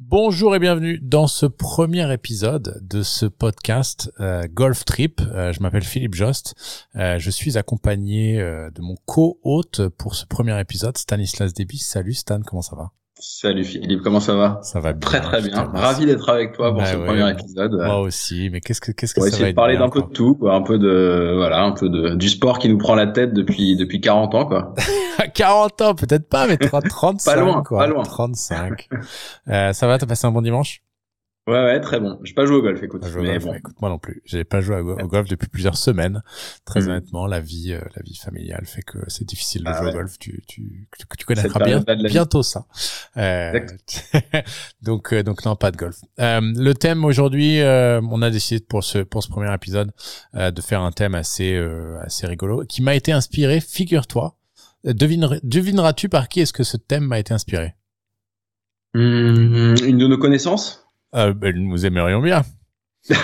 Bonjour et bienvenue dans ce premier épisode de ce podcast euh, Golf Trip. Euh, je m'appelle Philippe Jost. Euh, je suis accompagné de mon co-hôte pour ce premier épisode, Stanislas Debis. Salut Stan, comment ça va? Salut Philippe, comment ça va? Ça va bien. Très très bien. Ravi d'être avec toi pour Bah ce ouais. premier épisode. Moi aussi, mais qu'est-ce que qu'est-ce que On va ça essayer va de parler d'un peu de tout, quoi. un peu de voilà, un peu de du sport qui nous prend la tête depuis depuis 40 ans quoi. À 40 ans, peut-être pas, mais 30, 35 Pas loin, quoi. pas loin. 35. Euh, ça va, t'as passé un bon dimanche? Ouais ouais, très bon. J'ai pas joué au golf, écoute. Pas joué au golf, bon. écoute, moi non plus. J'ai pas joué au go- au golf depuis plusieurs semaines. Très Mhm. honnêtement, la vie, euh, la vie familiale fait que c'est difficile de Ah jouer ouais. au golf. Tu, tu, tu, connaîtras bien, bientôt ça. Euh, donc, euh, donc non, pas de golf. Euh, le thème aujourd'hui, on a décidé pour ce pour ce premier épisode de faire un thème assez assez rigolo qui m'a été inspiré. Figure-toi, devine, devineras-tu par qui est-ce que ce thème m'a été inspiré? Hum, une de nos connaissances? Euh, ben, Nous aimerions bien.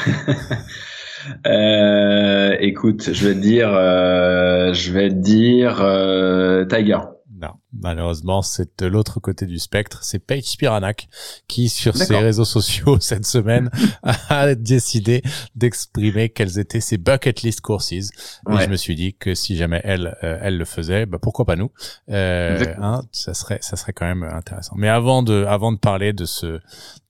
euh, écoute, je vais te dire euh, je vais te dire euh, Tiger. Non, malheureusement, c'est de l'autre côté du spectre. C'est Paige Spiranak qui, sur ses réseaux sociaux cette semaine, a décidé d'exprimer quelles étaient ses bucket list courses. Et Ouais. je me suis dit que si jamais elle, euh, elle le faisait, bah pourquoi pas nous? Euh, hein, Ça serait, ça serait quand même intéressant. Mais avant de, avant de parler de ce,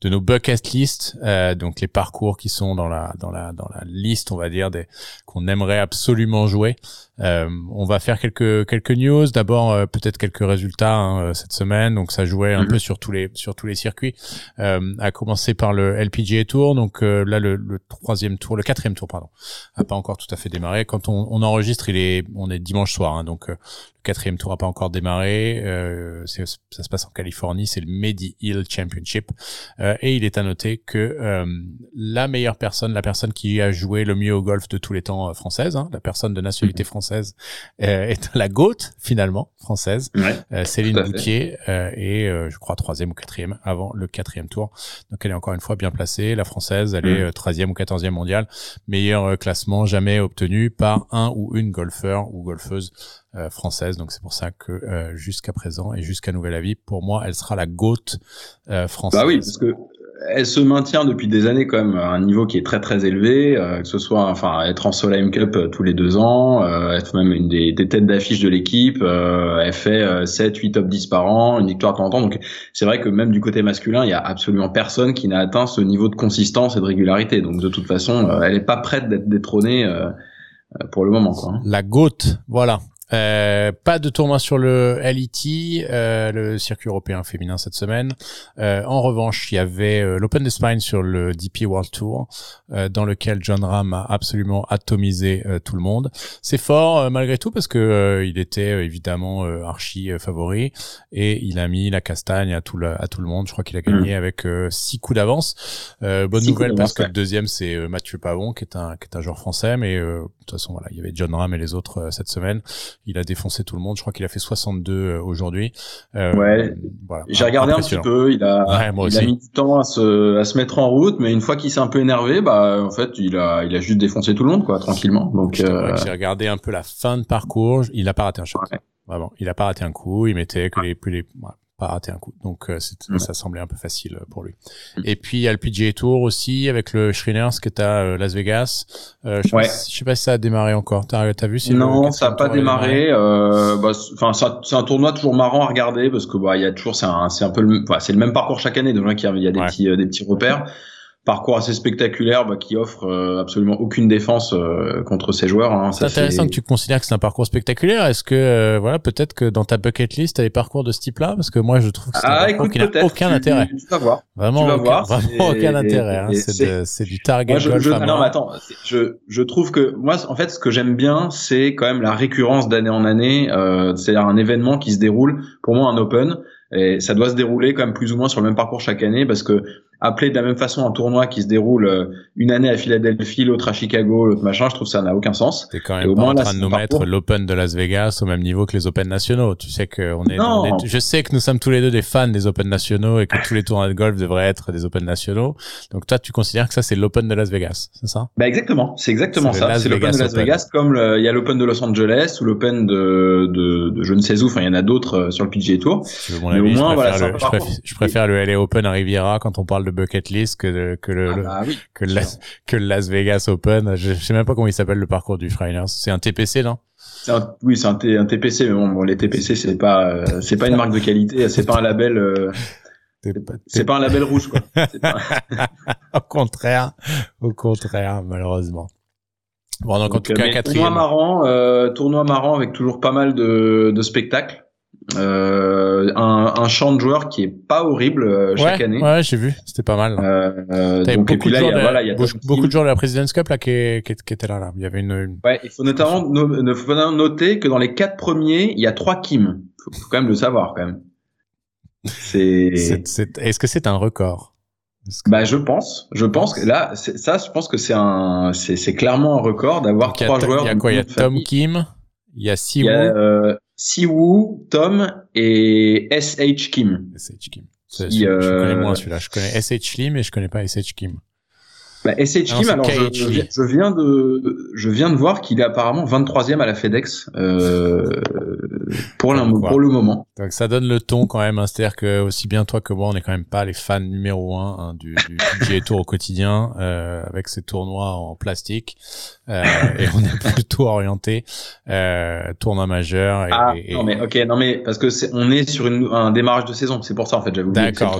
de nos bucket list, euh, donc les parcours qui sont dans la, dans la, dans la liste, on va dire des qu'on aimerait absolument jouer. Euh, on va faire quelques quelques news. D'abord, euh, peut-être quelques résultats hein, euh, cette semaine. Donc, ça jouait un Mhm. peu sur tous les sur tous les circuits. Euh, à commencer par le LPGA Tour. Donc euh, là, le, le troisième tour, le quatrième tour, pardon, a pas encore tout à fait démarré. Quand on, on enregistre, il est on est dimanche soir. hein, donc euh, quatrième tour a pas encore démarré. Euh, ça se passe en Californie. C'est le Medi Hill Championship. Euh, et il est à noter que euh, la meilleure personne, la personne qui a joué le mieux au golf de tous les temps euh, française, hein, la personne de nationalité Mhm. française, euh, est la GOAT finalement française, Ouais. euh, Céline. Boutier, euh, et euh, je crois troisième ou quatrième avant le quatrième tour. Donc elle est encore une fois bien placée. La française, elle est Mhm. 13e ou 14e mondiale, meilleur classement jamais obtenu par un ou une golfeur ou golfeuse euh, française. Donc c'est pour ça que euh, jusqu'à présent et jusqu'à nouvel avis, pour moi, elle sera la GOAT euh, française. Bah oui, parce que elle se maintient depuis des années quand même à un niveau qui est très très élevé, que ce soit enfin être en Solheim Cup tous les deux ans, être même une des, des têtes d'affiche de l'équipe, elle fait euh, 7, 8 top 10 par an, une victoire de temps en temps, donc c'est vrai que même du côté masculin, il y a absolument personne qui n'a atteint ce niveau de consistance et de régularité, donc de toute façon, elle est pas prête d'être détrônée pour le moment quoi. La GOAT, voilà. Euh, pas de tournoi sur le LET, euh, le circuit européen féminin cette semaine. Euh, en revanche, il y avait euh, l'Open d'Espagne sur le DP World Tour, euh, dans lequel John Ram a absolument atomisé euh, tout le monde. C'est fort euh, malgré tout parce que euh, il était euh, évidemment euh, archi euh, favori et il a mis la castagne à tout le, à tout le monde. Je crois qu'il a gagné avec euh, six coups d'avance. Euh, bonne Six nouvelle parce que le deuxième c'est euh, Mathieu Pavon qui est un qui est un joueur français, mais euh, toute façon voilà, il y avait John Ram et les autres euh, cette semaine. Il a défoncé tout le monde. Je crois qu'il a fait 62 euh, aujourd'hui. Euh, Ouais. Voilà. J'ai regardé un petit peu, il a, Ouais, moi il a mis du temps à se, à se mettre en route, mais une fois qu'il s'est un peu énervé, bah en fait il a, il a juste défoncé tout le monde quoi, tranquillement. Donc euh, J'ai regardé un peu la fin de parcours. Il a pas raté un shot. Ouais. Vraiment, il a pas raté un coup. Il mettait que les plus les pas raté un coup. Donc euh, Ouais. ça semblait un peu facile euh, pour lui. Mm. Et puis il y a le PGA Tour aussi avec le Shriners qui est à euh, Las Vegas. Euh, je, sais Ouais. pas si, je sais pas si ça a démarré encore. T'as as vu si le non, ça a pas démarré? euh, bah, c'est- Enfin, ça- c'est un tournoi toujours marrant à regarder parce que bah il y a toujours, c'est un, c'est un peu le, c'est le même parcours chaque année. Donc il y a, il y a des Ouais. petits, des petits repères. Parcours assez spectaculaire bah, qui offre euh, absolument aucune défense euh, contre ses joueurs. Hein. C'est intéressant que tu considères que c'est un parcours spectaculaire. Est-ce que euh, voilà, peut-être que dans ta bucket list, t'as des parcours de ce type-là? Parce que moi, je trouve que c'est un Ah, parcours écoute, qui n'a aucun tu- intérêt. Tu vas voir. Vraiment, tu vas aucun, voir, vraiment aucun intérêt. Hein. C'est du target Moi, je, ah non, mais attends, je, je trouve que moi, en fait, ce que j'aime bien, c'est quand même la récurrence d'année en année. Euh, C'est-à-dire un événement qui se déroule, pour moi, un Open, et ça doit se dérouler quand même plus ou moins sur le même parcours chaque année, parce que appeler de la même façon un tournoi qui se déroule euh, une année à Philadelphie, l'autre à Chicago, l'autre machin, je trouve que ça n'a aucun sens. T'es quand même au pas moins, en train de nous mettre l'Open de Las Vegas au même niveau que les Open nationaux. Tu sais que on est, on est, je sais que nous sommes tous les deux des fans des Open nationaux et que tous les tournois de golf devraient être des Open nationaux. Donc toi, tu considères que ça c'est l'Open de Las Vegas, c'est ça? Bah exactement, c'est exactement ça. C'est l'Open de Las Vegas, comme il y a l'Open de Los Angeles ou l'Open de, de, de, je ne sais où. Enfin, il y en a d'autres euh, sur le PGA Tour. Mais au moins, voilà, je, préfère, je préfère le LA Open à Riviera quand on parle de bucket list que que le, ah bah que, le que le Las Vegas Open. Je, sais même pas comment il s'appelle le parcours du Freinas. C'est un TPC, non? Un, Oui, c'est un, un, TPC, mais bon, les TPC c'est pas euh, c'est pas une marque de qualité, c'est pas un label. Euh, c'est pas un label rouge, quoi. au contraire, au contraire, malheureusement. Bon, donc, en tout cas, quatrième. Tournoi marrant, tournoi marrant avec toujours pas mal de, de spectacles. Euh, un, un champ de joueurs qui est pas horrible euh, chaque année. Ouais, j'ai vu, c'était pas mal. Euh, donc, beaucoup, de, joueurs voilà, y a beaucoup, de joueurs de la President's Cup là qui, qui, qui étaient là, là. Il y avait une. Ouais, il faut notamment no, faut noter que dans les quatre premiers, il y a trois Kim. Faut, faut quand même le savoir quand même. C'est. Est-ce que c'est un record? Bah, je pense. Je pense que là, ça, je pense que c'est un, c'est clairement un record d'avoir trois joueurs. Il y a quoi? Il y a Tom Kim, il y a Siwoo. Euh, Siwoo, Tom et SH Kim. SH Kim. je, euh... connais moins celui-là. Je connais SH Lim et je connais pas SH Kim. Bah, SH Kim, alors je, je, viens de, je viens de voir qu'il est apparemment 23e à la FedEx euh, pour, pour le moment. Donc ça donne le ton quand même. Hein. C'est-à-dire que aussi bien toi que moi, on n'est quand même pas les fans numéro un hein, du, du PGA Tour au quotidien euh, avec ces tournois en plastique. Euh, et on est plutôt orienté euh, tournoi majeur. Et, ah non mais ok non mais parce que c'est on est sur une, un démarrage de saison. C'est pour ça en fait j'avais oublié. D'accord.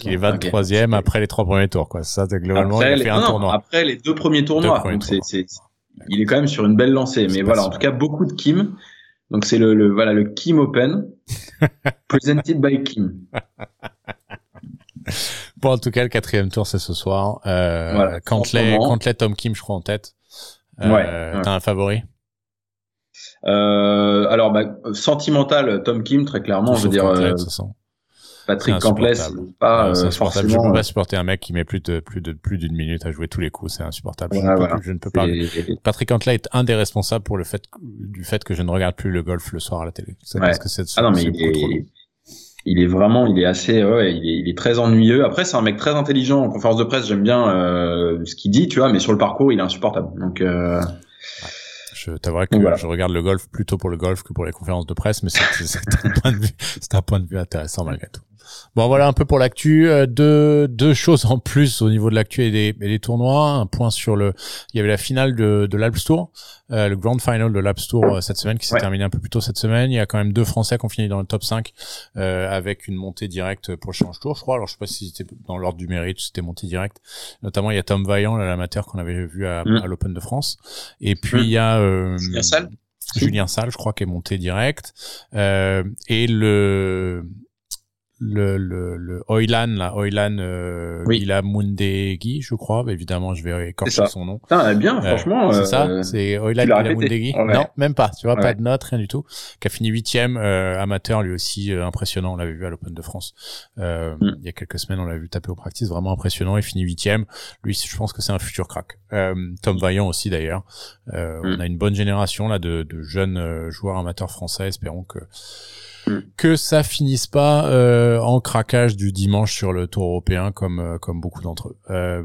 Qui est 23e après les trois premiers tours quoi. Ça globalement il a fait un tournoi. Après les deux premiers tournois. donc il est quand même sur une belle lancée. Mais voilà en tout cas beaucoup de Kim. Donc c'est le, le, voilà le Kim Open presented by Kim. Bon, en tout cas, le quatrième tour, c'est ce soir. Euh, voilà, Cantley, Cantley, Tom Kim, je crois, en tête. Euh, ouais, T'as un favori? Euh, Alors, bah, sentimental, Tom Kim, très clairement, je veux dire. Cantley, euh, Patrick Cantley, pas euh, forcément. Je peux pas supporter un mec qui met plus de plus de plus d'une minute à jouer tous les coups, c'est insupportable. je, ne peux, je, ne peux, pas. Patrick Cantley est un des responsables pour le fait du fait que je ne regarde plus le golf le soir à la télé. C'est parce que c'est ah non mais il est, il est vraiment, il est assez, ouais, il est, il est très ennuyeux. Après, c'est un mec très intelligent en conférence de presse. J'aime bien euh, ce qu'il dit, tu vois, mais sur le parcours, il est insupportable. Donc, euh... je t'avouerai que je regarde le golf plutôt pour le golf que pour les conférences de presse, mais c'est un point de vue, c'est un point de vue intéressant malgré tout. Bon, voilà un peu pour l'actu. Euh, deux, deux choses en plus au niveau de l'actu et des, et des tournois. Un point sur le, il y avait la finale de, de l'Alps Tour, euh, le grand final de l'Alps Tour euh, cette semaine qui s'est terminé un peu plus tôt cette semaine. Il y a quand même deux Français qui ont fini dans le top 5 euh, avec une montée directe pour le Change Tour, je crois. Alors je sais pas si c'était dans l'ordre du mérite, c'était montée directe. Notamment il y a Tom Vaillant, l'amateur qu'on avait vu à, mm. à l'Open de France. Et puis mm. il y a euh, Julien Salle. Julien Salle, je crois, qui est monté direct. Euh, et le le le le Oilan là Oilan euh, oui. Mundegi je crois. Évidemment je vais écorcher son nom. Putain, bien euh, franchement c'est ça euh, c'est Oilan Mundegi non même pas tu vois pas de note rien du tout. Qui a fini huitième euh, amateur lui aussi impressionnant. On l'avait vu à l'Open de France mm. il y a quelques semaines on l'a vu taper au practice vraiment impressionnant. Il finit huitième. Lui je pense que c'est un futur crack. Tom Vaillant aussi d'ailleurs. Mm. on a une bonne génération là de, de jeunes joueurs amateurs français. Espérons que Mm. que ça finisse pas euh, en craquage du dimanche sur le Tour européen comme euh, comme beaucoup d'entre eux. Euh,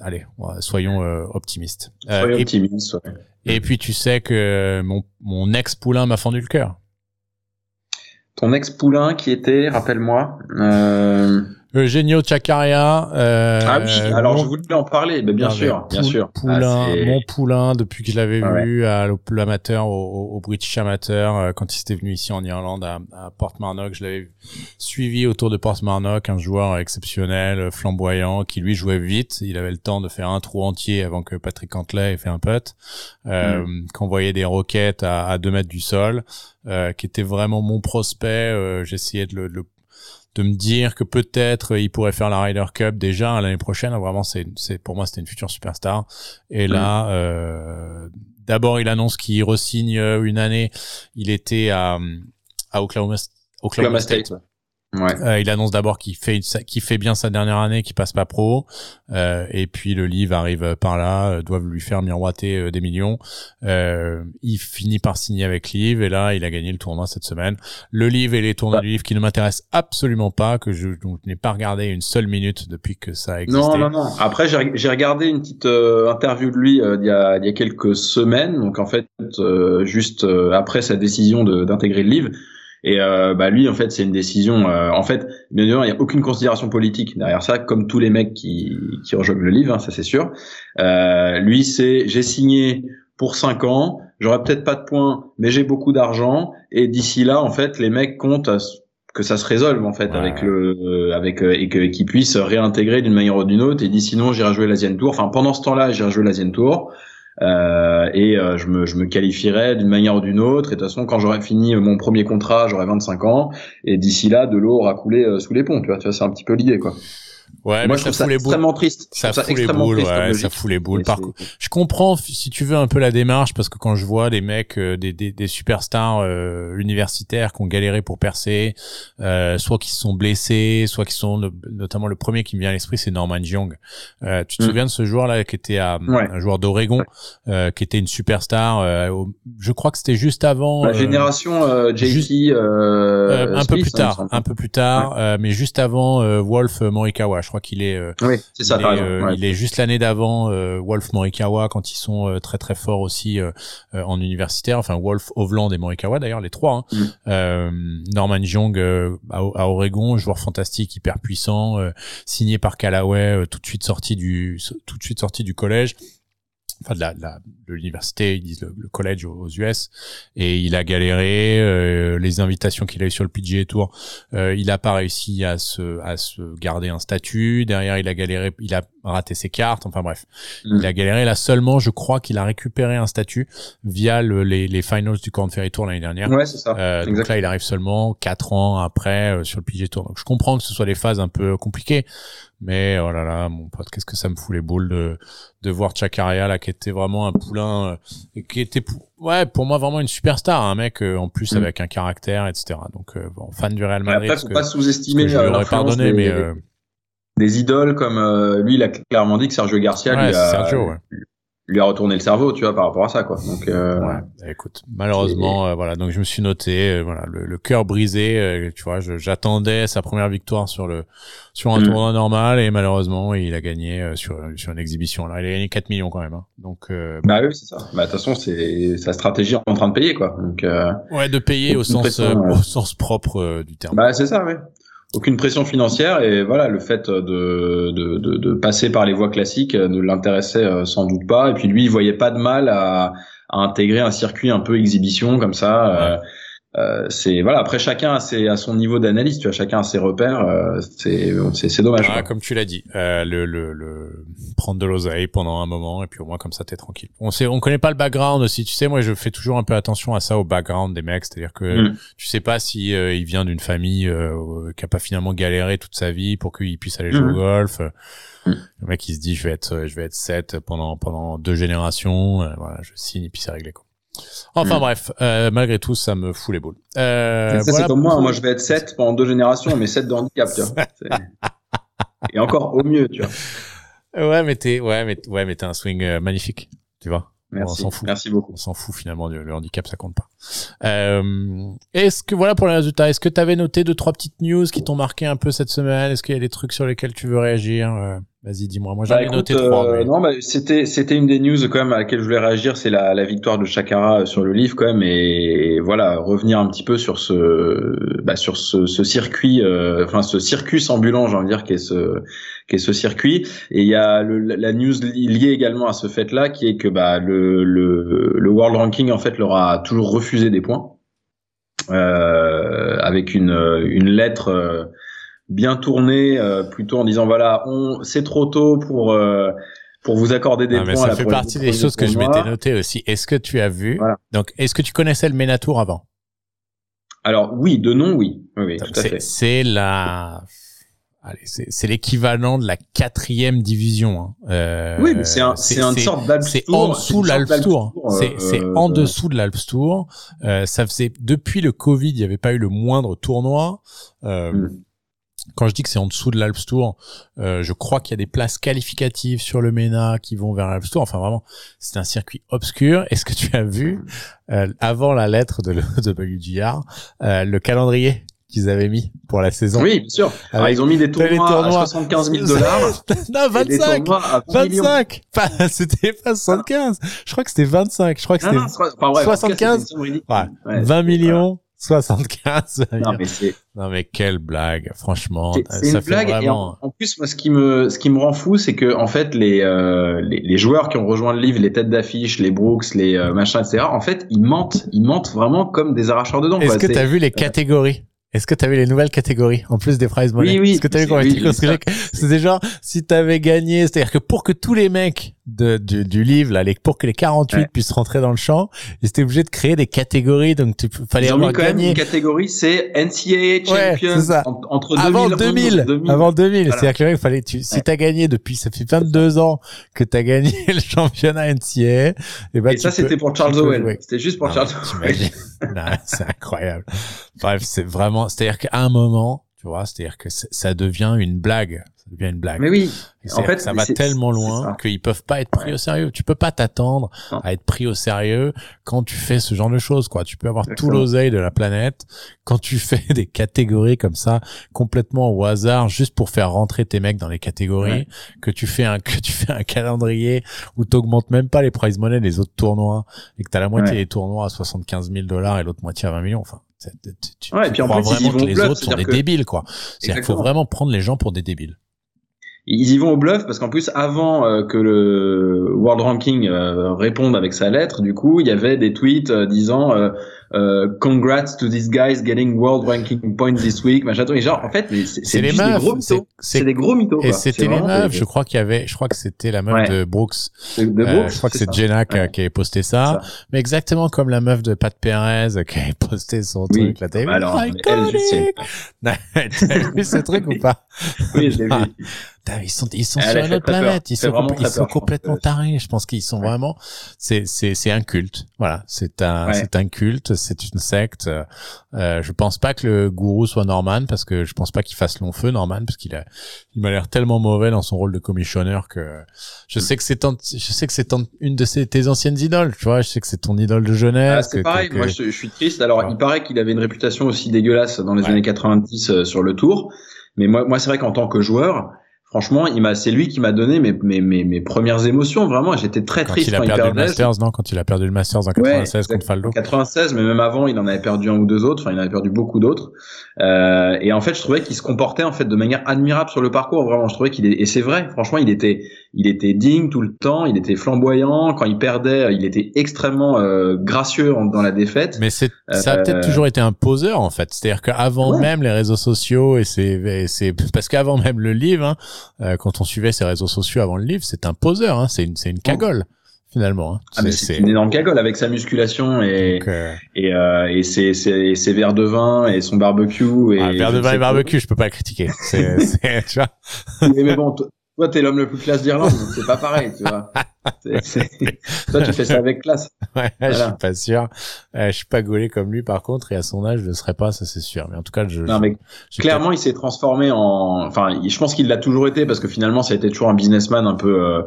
allez, soyons euh, optimistes. Soyons optimistes. Ouais. Et puis tu sais que mon mon ex poulain m'a fendu le cœur. Ton ex poulain qui était, rappelle-moi. Euh... Eugenio Chacaria. Euh, ah oui, alors je voulais en parler, mais bien sûr, bien sûr. Poulain, ah, mon poulain, depuis que je l'avais ah vu à l'amateur, au, au, British Amateur, euh, quand il était venu ici en Irlande, à, à Portmarnock, je l'avais suivi autour de Portmarnock, un joueur exceptionnel, flamboyant, qui lui jouait vite. Il avait le temps de faire un trou entier avant que Patrick Cantley ait fait un putt, euh, mm. qu'on voyait des roquettes à, à deux mètres du sol, euh, qui était vraiment mon prospect. Euh, J'essayais de le, de le de me dire que peut-être il pourrait faire la Ryder Cup déjà l'année prochaine. Vraiment, c'est, c'est pour moi c'était une future superstar. Et là, euh, d'abord il annonce qu'il resigne une année. Il était à, à Oklahoma, Oklahoma, State. Ouais. Euh, il annonce d'abord qu'il fait qu'il fait bien sa dernière année, qu'il passe pas pro, euh, et puis le livre arrive par là, euh, doivent lui faire miroiter euh, des millions. Euh, il finit par signer avec Liv, et là il a gagné le tournoi cette semaine. Le livre et les tournois du livre qui ne m'intéressent absolument pas, que je, n'ai pas regardé une seule minute depuis que ça a existé. Non, non, non. Après j'ai regardé une petite interview de lui il y, a, il y a quelques semaines, donc en fait juste après sa décision d'intégrer le livre. Et euh, bah lui, en fait, c'est une décision. Euh, en fait, bien sûr, il n'y a aucune considération politique derrière ça, comme tous les mecs qui, qui rejoignent le livre, hein, ça c'est sûr. Euh, lui, c'est j'ai signé pour 5 ans, j'aurai peut-être pas de points, mais j'ai beaucoup d'argent. Et d'ici là, en fait, les mecs comptent que ça se résolve en fait avec le avec euh, et qu'ils puissent réintégrer d'une manière ou d'une autre. Et dit sinon, j'irai jouer l'Asian Tour. Enfin, pendant ce temps-là, j'irai jouer l'Asian Tour. Euh, et euh, je, me, je me qualifierais d'une manière ou d'une autre. Et de toute façon, quand j'aurai fini mon premier contrat, j'aurai 25 ans. Et d'ici là, de l'eau aura coulé euh, sous les ponts. Tu vois, tu vois c'est un petit peu l'idée, quoi. Ouais, Moi, je trouve ça extrêmement triste. Ça, fout les boules, ouais, ça fout les boules. Par contre, je comprends si tu veux un peu la démarche parce que quand je vois des mecs, euh, des, des, des superstars euh, universitaires qui ont galéré pour percer, euh, soit qui se sont blessés, soit qui sont notamment le premier qui me vient à l'esprit, c'est Norman Young. Euh, tu te mm. souviens de ce joueur-là qui était à, un joueur d'Oregon, euh, qui était une superstar. je crois que c'était juste avant. La génération JT. un peu plus hein, tard, un peu plus tard, mais juste avant Wolf Morikawa je crois qu'il est. Euh, oui, c'est ça. Il, est, euh, il est juste l'année d'avant euh, Wolf Morikawa quand ils sont très très forts aussi en universitaire. Enfin Wolf, Hovland et Morikawa d'ailleurs les trois. Hein. Mm. Norman Jung à, à, Oregon, joueur fantastique, hyper puissant, signé par Callaway, tout de suite sorti du tout de suite sorti du collège enfin de la, de l'université, ils disent le, collège aux, US, et il a galéré, euh, les invitations qu'il a eu sur le PGA Tour, euh, il a pas réussi à se, à se garder un statut, derrière il a galéré, il a raté ses cartes, enfin bref, mm. il a galéré, là seulement je crois qu'il a récupéré un statut via le, les, les finals du Corn Ferry Tour l'année dernière. Ouais, c'est ça. Euh, donc là il arrive seulement quatre ans après euh, sur le PGA Tour, donc je comprends que ce soit des phases un peu compliquées, mais oh là là, mon pote, qu'est-ce que ça me fout les boules de, de voir Chakaria là, qui était vraiment un poulain, euh, qui était, ouais, pour moi vraiment une superstar, un mec euh, en plus mm. avec un caractère, etc. Donc euh, bon, fan du Real Madrid. Après, faut pas sous-estimer. Je l'aurais pardonné, mais des idoles comme lui, il a clairement dit que Sergio Garcia ouais, lui a, Sergio, ouais lui a retourné le cerveau, tu vois, par rapport à ça, quoi. Donc, euh, ouais, bah, écoute, malheureusement, euh, voilà, donc je me suis noté, euh, voilà, le, le cœur brisé, euh, tu vois, j'attendais sa première victoire sur le sur un mm. tournoi normal et malheureusement, il a gagné sur sur une exhibition. Là, il a gagné 4 millions quand même. Hein. Donc, bah oui, c'est ça. Bah de toute façon, c'est sa stratégie en train de payer, quoi. Donc, ouais, de payer au sens au sens propre du terme. Bah c'est ça, oui aucune pression financière et voilà le fait de, de, passer par les voies classiques ne l'intéressait euh, sans doute pas. Et puis lui il voyait pas de mal à, à intégrer un circuit un peu exhibition comme ça euh, euh, c'est voilà après chacun a, ses, à son niveau d'analyse tu vois chacun a ses repères euh, c'est c'est dommage ah, comme tu l'as dit euh, le, le, le prendre de l'oseille pendant un moment et puis au moins comme ça t'es tranquille. On sait on connaît pas le background aussi. Tu sais moi je fais toujours un peu attention à ça au background des mecs. C'est à dire que mm. tu sais pas si euh, il vient d'une famille qui a pas finalement galéré toute sa vie pour qu'il puisse aller jouer au mm. golf. Mm. le mec il se dit je vais être je vais être 7 pendant pendant deux générations. Voilà je signe et puis c'est réglé quoi Enfin hmm. bref, euh, malgré tout, ça me fout les boules. Euh, ça, c'est comme moi. Moi, je vais être 7 pendant deux générations, mais 7 de handicap, tu vois. Et encore au mieux, tu vois. Ouais, mais t'es, ouais, mais, ouais, mais un swing euh, magnifique, tu vois. Merci. On s'en fout. Merci beaucoup. On s'en fout finalement, le, le, handicap, ça compte pas. Euh, est-ce que, voilà pour les résultats, est-ce que t'avais noté deux, trois petites news qui t'ont marqué un peu cette semaine? Est-ce qu'il y a des trucs sur lesquels tu veux réagir? Euh? Vas-y, dis-moi. Moi, j'avais bah, noté trois. Euh, non, bah, c'était c'était une des news quand même à laquelle je voulais réagir, c'est la, la victoire de Chakara euh, sur le livre quand même, et, voilà revenir un petit peu sur ce bah, sur ce, ce circuit, euh, enfin ce circus ambulant, j'ai envie de dire, qui est ce qui est ce circuit. Et il y a le, la news liée également à ce fait-là, qui est que bah le, le le World Ranking en fait leur a toujours refusé des points. Euh, avec une, une lettre bien tourné, euh, plutôt en disant voilà, on c'est trop tôt pour euh, pour vous accorder des points. ça fait partie des choses que je m'étais noté aussi. Est-ce que tu as vu Donc, est-ce que tu connaissais le Ménatour avant? Alors oui, de nom, oui. oui, C'est la allez, c'est l'équivalent de la quatrième division. Hein. Euh, oui, mais c'est un, c'est une sorte d'Alps C'est en dessous de l'Alps Tour. C'est euh, en dessous de l'Alps Tour. Euh, ça faisait depuis le Covid, il n'y avait pas eu le moindre tournoi. Euh, hmm. Quand je dis que c'est en dessous de l'Alps Tour, euh, je crois qu'il y a des places qualificatives sur le MENA qui vont vers l'Alps Tour. Enfin, vraiment, c'est un circuit obscur. Est-ce que tu as vu, euh, avant la lettre de, de WGR, euh, le calendrier qu'ils avaient mis pour la saison? Oui, bien sûr. Alors, ils ont mis des tournois, à 75 000 dollars. non, 25. 25. Pas, c'était pas 75. Je crois que c'était 25. Je crois que c'était enfin, ouais, 75. ouais. 20 millions. 75. Non mais non mais quelle blague, franchement. C'est une blague et en, plus moi ce qui me ce qui me rend fou c'est que en fait les, euh, les, les joueurs qui ont rejoint le livre, les têtes d'affiche, les Brooks, les euh, machins etc. En fait ils mentent, ils mentent vraiment comme des arracheurs de dents. Est-ce que t'as vu les catégories? Est-ce que tu avais les nouvelles catégories en plus des prize money Oui, oui. Est-ce que tu as vu oui, C'était genre si tu avais gagné, c'est-à-dire que pour que tous les mecs de, du, du livre là, les, pour que les 48 puissent rentrer dans le champ, ils étaient obligés de créer des catégories. Donc tu fallait mis quand même une catégorie, c'est NCAA champion ça. entre 2000 avant 2000, 2000. avant 2000. C'est-à-dire que le fallait tu, si t'as gagné depuis ça fait 22 ans que t'as gagné le championnat NCAA, et, ben, et ça c'était pour Charles Owen. C'était juste pour Charles Owen. c'est incroyable. Bref, c'est vraiment, c'est-à-dire qu'à un moment, tu vois, c'est-à-dire que ça devient une blague. Ça devient une blague. Mais oui. En fait, ça va tellement loin qu'ils peuvent pas être pris au sérieux. Tu peux pas t'attendre à être pris au sérieux quand tu fais ce genre de choses, quoi. Tu peux avoir tout l'oseille de la planète quand tu fais des catégories comme ça, complètement au hasard, juste pour faire rentrer tes mecs dans les catégories, que tu fais un, que tu fais un calendrier où t'augmentes même pas les prize money des autres tournois et que t'as la moitié des tournois à 75 000 dollars et l'autre moitié à 20 millions. Enfin, tu, ouais, et puis en plus, vraiment que les autres sont des débiles, quoi. C'est-à-dire qu'il faut vraiment prendre les gens pour des débiles ils y vont au bluff parce qu'en plus avant euh, que le World Ranking euh, réponde avec sa lettre, du coup il y avait des tweets euh, disant congrats to these guys getting World Ranking points this week, machin. Et genre en fait c'est des gros mythos. C'est des gros mythos. Et c'était les meufs. Je crois qu'il y avait, je crois que c'était la meuf de Brooks. De, Brooks je crois que c'est Jenna qui, qui, avait posté ça. Mais exactement comme la meuf de Pat Perez qui avait posté son truc. Là, t'as Alors, elle, T'as vu ce truc ou pas? Oui, je l'ai vu. Ils sont ils sont sur une autre planète. Ils sont, ils sont complètement tarés. Je pense qu'ils sont vraiment c'est c'est c'est un culte. Voilà. C'est un c'est un culte c'est une secte. Euh, je pense pas que le gourou soit Norman parce que je pense pas qu'il fasse long feu Norman parce qu'il a il m'a l'air tellement mauvais dans son rôle de commissionneur que je sais que c'est je sais que c'est une de ses, tes anciennes idoles tu vois. Je sais que c'est ton idole de jeunesse ah, c'est pareil. moi je, suis triste. Alors il paraît qu'il avait une réputation aussi dégueulasse dans les années 90 euh, sur le tour. Mais moi moi c'est vrai qu'en tant que joueur franchement, il m'a, c'est lui qui m'a donné mes, mes, mes, mes, premières émotions. Vraiment, j'étais très triste quand il a perdu le Masters, non Quand il a perdu le Masters en 96 contre Faldo. 96, mais même avant, il en avait perdu un ou deux autres. Enfin, il en avait perdu beaucoup d'autres. Euh, et en fait, je trouvais qu'il se comportait en fait de manière admirable sur le parcours. Vraiment, je trouvais qu'il est, et c'est vrai. Franchement, il était, il était digne tout le temps. Il était flamboyant. Quand il perdait, il était extrêmement euh, gracieux dans la défaite. Mais c'est, ça a peut-être euh, toujours été un poseur en fait. C'est-à-dire qu'avant même les réseaux sociaux et c'est, c'est parce qu'avant même le livre. Hein, euh, quand on suivait ses réseaux sociaux avant le livre, c'est un poseur, hein, c'est une, c'est une cagole. Finalement, hein. ah, mais c'est une énorme cagole avec sa musculation et euh, et, euh, et ses, ses, ses, verres de vin et son barbecue et ah, verre de vin et barbecue, je peux pas critiquer. C'est, tu vois. mais bon, toi, t'es l'homme le plus classe d'Irlande, donc c'est pas pareil, tu vois. Toi, tu fais ça avec classe. Ouais, je suis pas sûr. Euh, je suis pas gaulé comme lui, par contre, et à son âge, je le serais pas, ça c'est sûr. Mais en tout cas, je. Non, mais clairement, il s'est transformé en. Enfin, je pense qu'il l'a toujours été parce que finalement, ça a été toujours un businessman un peu. Euh...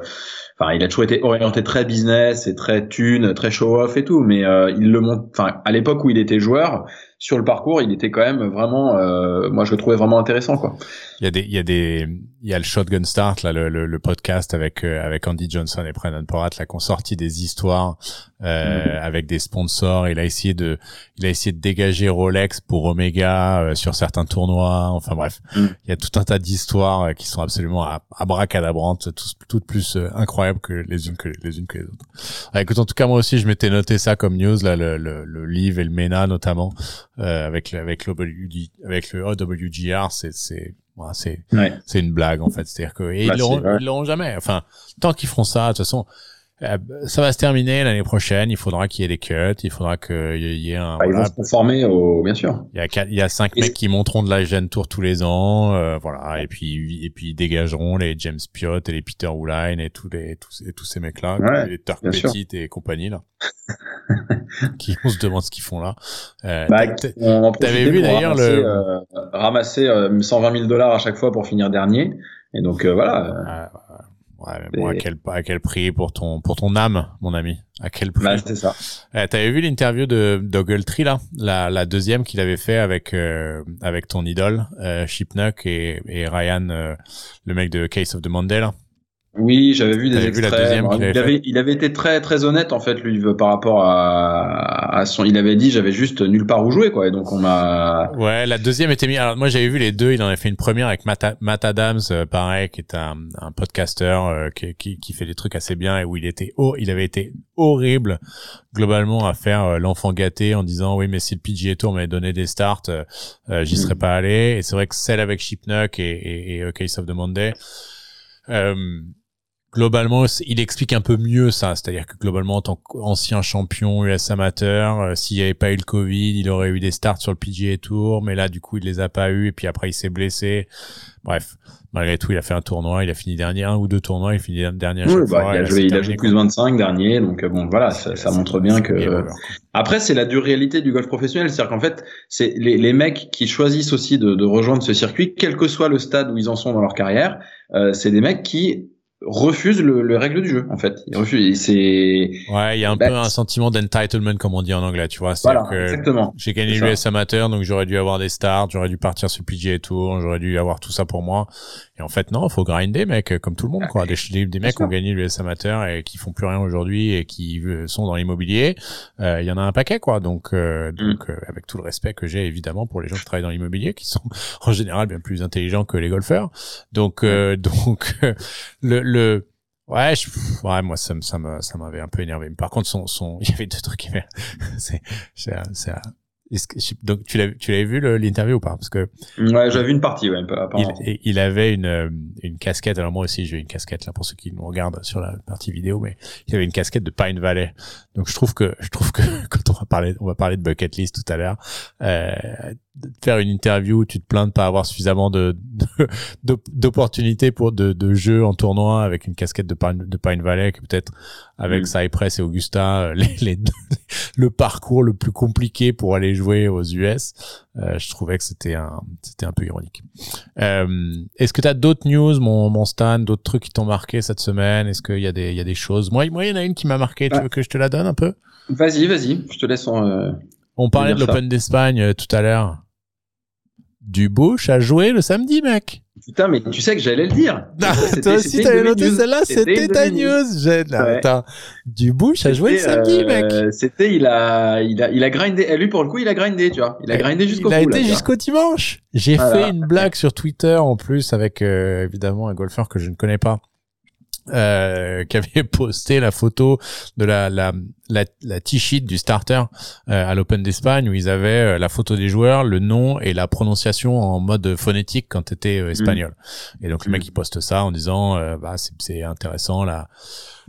Enfin, il a toujours été orienté très business et très thune, très show off et tout. Mais euh, il le montre. Enfin, à l'époque où il était joueur, sur le parcours, il était quand même vraiment, euh, moi je le trouvais vraiment intéressant quoi. Il y a des, il y a des, il y a le Shotgun Start là, le, le, le podcast avec euh, avec Andy Johnson et Brendan Porat là, qu'on sorti des histoires euh, mm-hmm. avec des sponsors. Il a essayé de, il a essayé de dégager Rolex pour Omega euh, sur certains tournois. Enfin bref, mm. il y a tout un tas d'histoires euh, qui sont absolument abracadabrantes, toutes, toutes plus incroyables que les unes que les unes que les autres. Ah, écoute, en tout cas moi aussi je m'étais noté ça comme news là, le, le, le livre et le MENA notamment euh, avec avec avec le OWGR, c'est c'est c'est c'est une blague en fait. C'est-à-dire que et bah, ils l'auront jamais. Enfin, tant qu'ils feront ça, de toute façon, ça va se terminer l'année prochaine. Il faudra qu'il y ait des cuts. Il faudra qu'il y ait un. Bah, ils vont se conformer au, bien sûr. Il y a quatre, il y a cinq mecs qui monteront de la Tour tous les ans, euh, voilà. Et puis et puis ils dégageront les James Piot et les Peter Woolline et tous les tous, tous ces mecs là, les Turk Petit et compagnie là, qui on se demande ce qu'ils font là. Euh, bah, T'avais vu d'ailleurs le euh, ramasser 120 000 dollars à chaque fois pour finir dernier. Et donc voilà. Ouais, mais bon, à quel, à quel prix pour ton, pour ton âme, mon ami? À quel prix? Bah, c'est ça. Euh, T'avais vu l'interview de Doggletree, là? La, la deuxième qu'il avait fait avec, euh, avec ton idole, euh, Chipnuck et, et Ryan, euh, le mec de Case of the Monday, là? Oui, j'avais vu des extraits. il, avait, il avait été très très honnête en fait lui par rapport à, à son. Il avait dit j'avais juste nulle part où jouer quoi. Et donc on m'a. Ouais, la deuxième était mise. Alors moi j'avais vu les deux. Il en avait fait une première avec Matt, Matt Adams, euh, pareil, qui est un, un podcasteur euh, qui, qui, qui, fait des trucs assez bien et où il était oh, il avait été horrible globalement à faire euh, l'enfant gâté en disant oui mais si le PGA Tour m'avait donné des starts, j'y serais mm. pas allé. Et c'est vrai que celle avec Chipnuck et, et, et Case of the Monday. Euh, globalement, il explique un peu mieux ça. C'est-à-dire que globalement, en tant qu'ancien champion US amateur, euh, s'il n'y avait pas eu le Covid, il aurait eu des starts sur le PGA Tour, mais là, du coup, il les a pas eu et puis après, il s'est blessé. Bref, malgré tout, il a fait un tournoi, il a fini dernier, un ou deux tournois, il finit dernier bah, fois, Il a, joué, il a joué plus 25 dernier, donc euh, bon, voilà, ça, ça montre bien que. Après, c'est la dure réalité du golf professionnel, c'est-à-dire qu'en fait, c'est les, les mecs qui choisissent aussi de, de, rejoindre ce circuit, quel que soit le stade où ils en sont dans leur carrière, euh, c'est des mecs qui refuse le, le règle du jeu en fait. Il refuse c'est ouais il y a un bah, peu un sentiment d'entitlement comme on dit en anglais tu vois. Voilà, que exactement. j'ai gagné l'US amateur donc j'aurais dû avoir des starts j'aurais dû partir sur le PGA Tour j'aurais dû avoir tout ça pour moi. Et en fait non faut grinder mec comme tout le monde quoi. Des, des mecs qui ont gagné l'US amateur et qui font plus rien aujourd'hui et qui euh, sont dans l'immobilier euh, il y en a un paquet quoi. Donc euh, mm. donc avec tout le respect que j'ai évidemment pour les gens qui travaillent dans l'immobilier qui sont en général bien plus intelligents que les golfeurs. Donc donc le le ouais, je, ouais, moi ça ça ça m'avait un peu énervé. Mais par contre, son son, il y avait deux trucs qui c'est c'est c'est donc tu l'as tu l'avais vu l'interview ou pas? Parce que ouais j'avais vu une partie ouais il, il, avait une euh, une casquette. Alors moi aussi j'ai une casquette là pour ceux qui nous regardent sur la partie vidéo mais il avait une casquette de Pine Valley. Donc je trouve que je trouve que quand on va parler on va parler de bucket list tout à l'heure euh, faire une interview où tu te plains de pas avoir suffisamment de d'opportunités pour de, de jeux en tournoi avec une casquette de Pine, de Pine Valley que peut-être avec mm. Cypress et Augusta euh, les, les le parcours le plus compliqué pour aller jouer aux US. Euh, je trouvais que c'était un, c'était un peu ironique. Euh, est-ce que tu as d'autres news, mon, mon Stan, d'autres trucs qui t'ont marqué cette semaine? Est-ce qu'il y a des, il y a des choses? Moi, moi, il y en a une qui m'a marqué. Tu veux que je te la donne un peu? Vas-y, vas-y. Je te laisse. En, euh, On parlait de l'Open d'Espagne euh, tout à l'heure. Du Bush a joué le samedi, mec. Putain, mais tu sais que j'allais le dire. toi aussi, t'avais noté celle-là, c'était ta news. Bush a joué le samedi, mec. Euh, c'était, il a, il a, il a grindé. Et lui, pour le coup, il a grindé, tu vois. Il a grindé jusqu'au bout. Il a été jusqu'au dimanche. J'ai fait une blague sur Twitter, en plus, avec, euh, évidemment, un golfeur que je ne connais pas. Euh, qui avait posté la photo de la la la, la t-sheet du starter euh, à l'Open d'Espagne où ils avaient euh, la photo des joueurs, le nom et la prononciation en mode phonétique quand t'étais euh, espagnol. Mm. Et donc le mec il poste ça en disant bah c'est intéressant la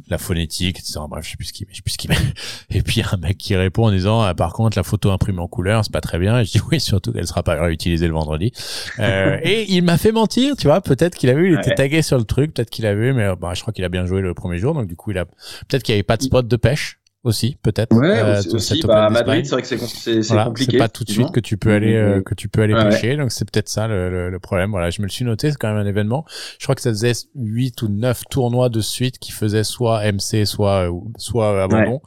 la phonétique, etc. Bref, je sais plus ce qu'il met, je sais plus ce qu'il met. Et puis un mec qui répond en disant, ah, par contre, la photo imprimée en couleur, c'est pas très bien. Et je dis oui, surtout qu'elle sera pas réutilisée le vendredi. Euh, et il m'a fait mentir, tu vois. Peut-être qu'il a vu, il était tagué sur le truc, peut-être qu'il a vu, mais bah, je crois qu'il a bien joué le premier jour. Donc du coup, il a peut-être qu'il y avait pas de spot de pêche aussi peut-être ouais euh, aussi, bah, à Madrid c'est vrai que c'est voilà, compliqué c'est pas tout de suite que tu peux aller euh, que tu peux aller pêcher donc c'est peut-être ça le, le, problème. Voilà je me le suis noté c'est quand même un événement. Je crois que ça faisait 8 ou 9 tournois de suite qui faisaient soit MC soit soit abandon.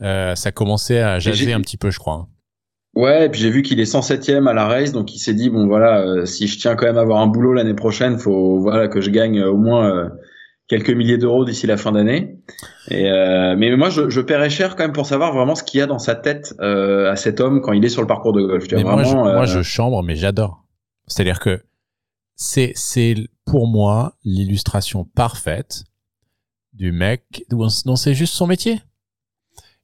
Euh, ça commençait à jaser un petit peu je crois hein. Ouais, et puis j'ai vu qu'il est 107e à la race, donc il s'est dit bon voilà, euh, si je tiens quand même à avoir un boulot l'année prochaine, faut voilà que je gagne au moins quelques milliers d'euros d'ici la fin d'année. Et euh, mais moi, je, je paierais cher quand même pour savoir vraiment ce qu'il y a dans sa tête euh, à cet homme quand il est sur le parcours de golf. mais moi, je, moi, je chambre, mais j'adore. C'est-à-dire que c'est c'est pour moi l'illustration parfaite du mec dont c'est juste son métier.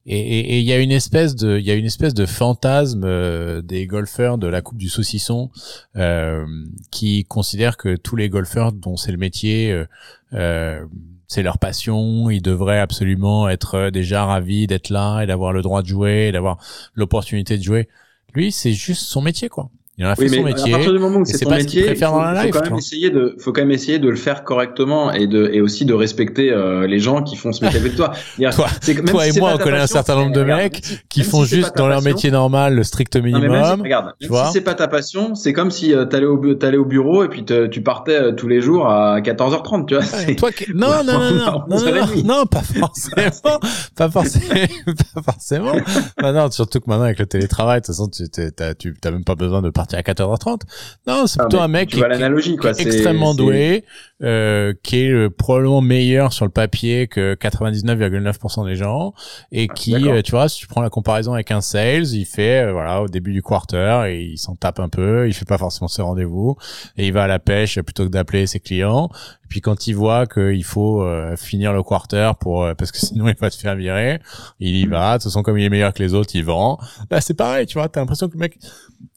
Et il y a une espèce de il y a une espèce de fantasme euh, des golfeurs de la coupe du saucisson euh, qui considèrent que tous les golfeurs dont c'est le métier euh, euh, c'est leur passion, ils devraient absolument être déjà ravis d'être là et d'avoir le droit de jouer, d'avoir l'opportunité de jouer. Lui, c'est juste son métier quoi. Il a fait son métier. À partir du moment où c'est son métier, il faut, quand même essayer de, faut quand même essayer de le faire correctement et de, et aussi de respecter euh, les gens qui font ce métier avec toi. toi, toi et moi, on connaît un certain nombre de mecs qui font juste dans leur métier normal le strict minimum. regarde, tu vois si c'est pas ta passion, c'est comme si euh, t'allais au, t'allais au bureau et puis tu partais euh, tous les jours à 14h30, tu vois. toi, non, non, non, non, non, non, non, pas forcément, pas forcément, pas forcément. Bah non, surtout que maintenant avec le télétravail, de toute façon, tu, t'as même pas besoin de partir à 14h30. Non, c'est plutôt un mec qui, est extrêmement doué, euh, qui est euh, probablement meilleur sur le papier que 99,9% des gens et ah, qui, euh, tu vois, si tu prends la comparaison avec un sales, il fait, euh, voilà, au début du quarter et il s'en tape un peu, il fait pas forcément ses rendez-vous et il va à la pêche plutôt que d'appeler ses clients. Puis quand il voit qu'il faut finir le quarter pour parce que sinon il va se faire virer, il y va. De toute façon, comme il est meilleur que les autres, il vend. Là, c'est pareil, tu vois. T'as l'impression que le mec,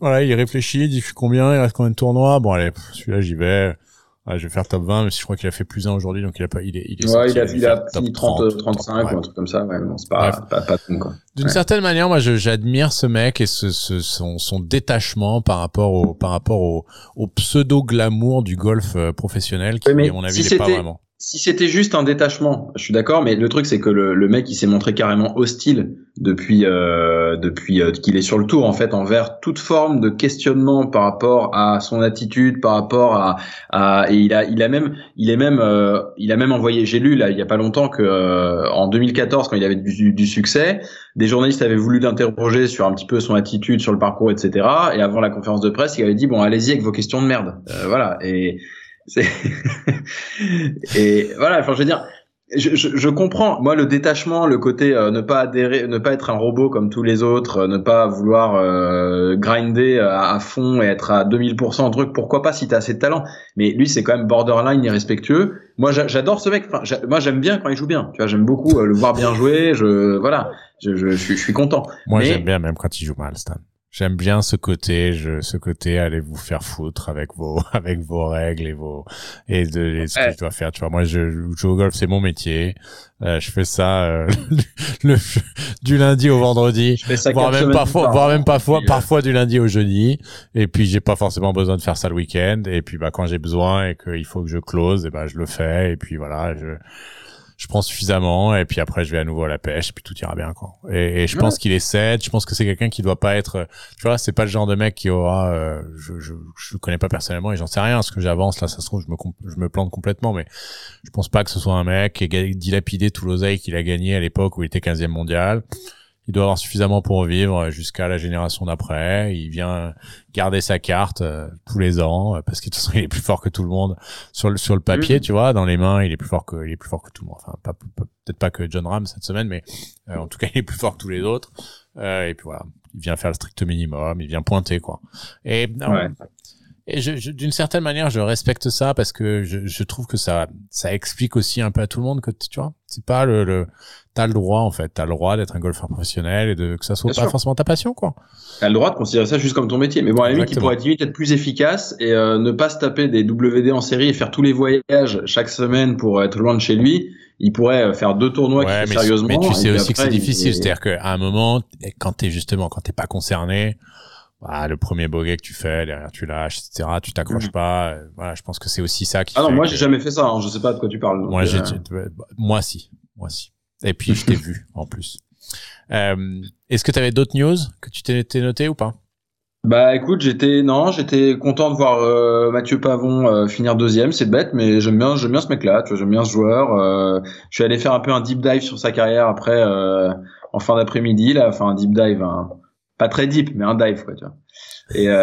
voilà, il réfléchit, il dit combien, il reste combien de tournois? Bon allez, celui-là j'y vais. Je vais faire top 20, mais je crois qu'il a fait plus 1 aujourd'hui, donc il a pas, il est, il est ouais, il a, il a fini 30, 35 ou un truc comme ça, ouais, c'est pas, pas, pas, quoi. D'une certaine manière, moi, j'admire ce mec et ce, ce, son, son détachement par rapport au, par rapport au, au pseudo glamour du golf euh, professionnel, qui, à mon avis, n'est pas vraiment. Si c'était juste un détachement, je suis d'accord, mais le truc c'est que le, le, mec il s'est montré carrément hostile depuis euh, depuis euh, qu'il est sur le tour en fait envers toute forme de questionnement par rapport à son attitude, par rapport à, à et il a il a même il est même euh, il a même envoyé j'ai lu là il y a pas longtemps que euh, en 2014 quand il avait du, du succès, des journalistes avaient voulu l'interroger sur un petit peu son attitude sur le parcours etc. Et avant la conférence de presse il avait dit bon allez-y avec vos questions de merde voilà et et voilà, enfin, je veux dire, je, je, je, comprends. Moi, le détachement, le côté euh, ne pas adhérer, ne pas être un robot comme tous les autres, euh, ne pas vouloir euh, grinder à, fond et être à 2000% en truc. Pourquoi pas si t'as assez de talent? Mais lui, c'est quand même borderline irrespectueux. Moi, j'adore ce mec. Enfin, moi, j'aime bien quand il joue bien. Tu vois, j'aime beaucoup le voir bien jouer. Je voilà, je, je, je suis, content. Moi, j'aime bien même quand il joue mal, Stan. J'aime bien ce côté, je, ce côté, allez vous faire foutre avec vos, avec vos règles et vos, et de, ce que je dois faire. Tu vois, moi, je, joue au golf, c'est mon métier. Euh, je fais ça euh, le, du lundi au vendredi, je fais ça voire même parfois, voire même parfois, parfois du lundi au jeudi. Et puis j'ai pas forcément besoin de faire ça le week-end. Et puis bah quand j'ai besoin et qu'il faut que je close, et ben je le fais. Et puis voilà, je je prends suffisamment et puis après je vais à nouveau à la pêche et puis tout ira bien quoi. Et, et je pense qu'il est 7, je pense que c'est quelqu'un qui doit pas être tu vois, c'est pas le genre de mec qui aura euh, je, je je connais pas personnellement et j'en sais rien. Ce que j'avance là ça se trouve je me je me plante complètement mais je pense pas que ce soit un mec qui ait dilapidé tout l'oseille qu'il a gagné à l'époque où il était 15e mondial il doit avoir suffisamment pour vivre jusqu'à la génération d'après. Il vient garder sa carte euh, tous les ans euh, parce que de toute façon il est plus fort que tout le monde sur le sur le papier, tu vois, dans les mains, il est plus fort que il est plus fort que tout le monde. Enfin, pas, peut-être pas que John Ram cette semaine, mais euh, en tout cas il est plus fort que tous les autres. et puis voilà, il vient faire le strict minimum, il vient pointer quoi. Et Et je, d'une certaine manière, je respecte ça parce que je, je, trouve que ça, ça explique aussi un peu à tout le monde que tu vois, c'est pas le, le t'as le droit en fait, t'as le droit d'être un golfeur professionnel et de que ça soit pas forcément ta passion quoi. T'as le droit de considérer ça juste comme ton métier, mais bon à la limite il pourrait être plus efficace et euh, ne pas se taper des WD en série et faire tous les voyages chaque semaine pour être loin de chez lui. Il pourrait euh, faire deux tournois qui mais, sérieusement. Mais tu sais aussi que c'est difficile, c'est-à-dire qu'à un moment, quand t'es justement, quand t'es pas concerné, bah, le premier bogey que tu fais, derrière tu lâches, etc. Tu t'accroches mm. pas. Euh, voilà, je pense que c'est aussi ça qui. Ah non, moi j'ai jamais fait ça. Hein, je sais pas de quoi tu parles. moi, j'ai, moi si, moi si. Et puis je t'ai vu en plus. Euh, Est-ce que tu avais d'autres news que tu t'es noté ou pas? Bah écoute, j'étais non, j'étais content de voir euh, Mathieu Pavon euh, finir deuxième. C'est bête, mais j'aime bien, j'aime bien ce mec-là. Tu vois, j'aime bien ce joueur. Euh, je suis allé faire un peu un deep dive sur sa carrière après en fin d'après-midi là, enfin un deep dive, très deep, mais un dive quoi. Et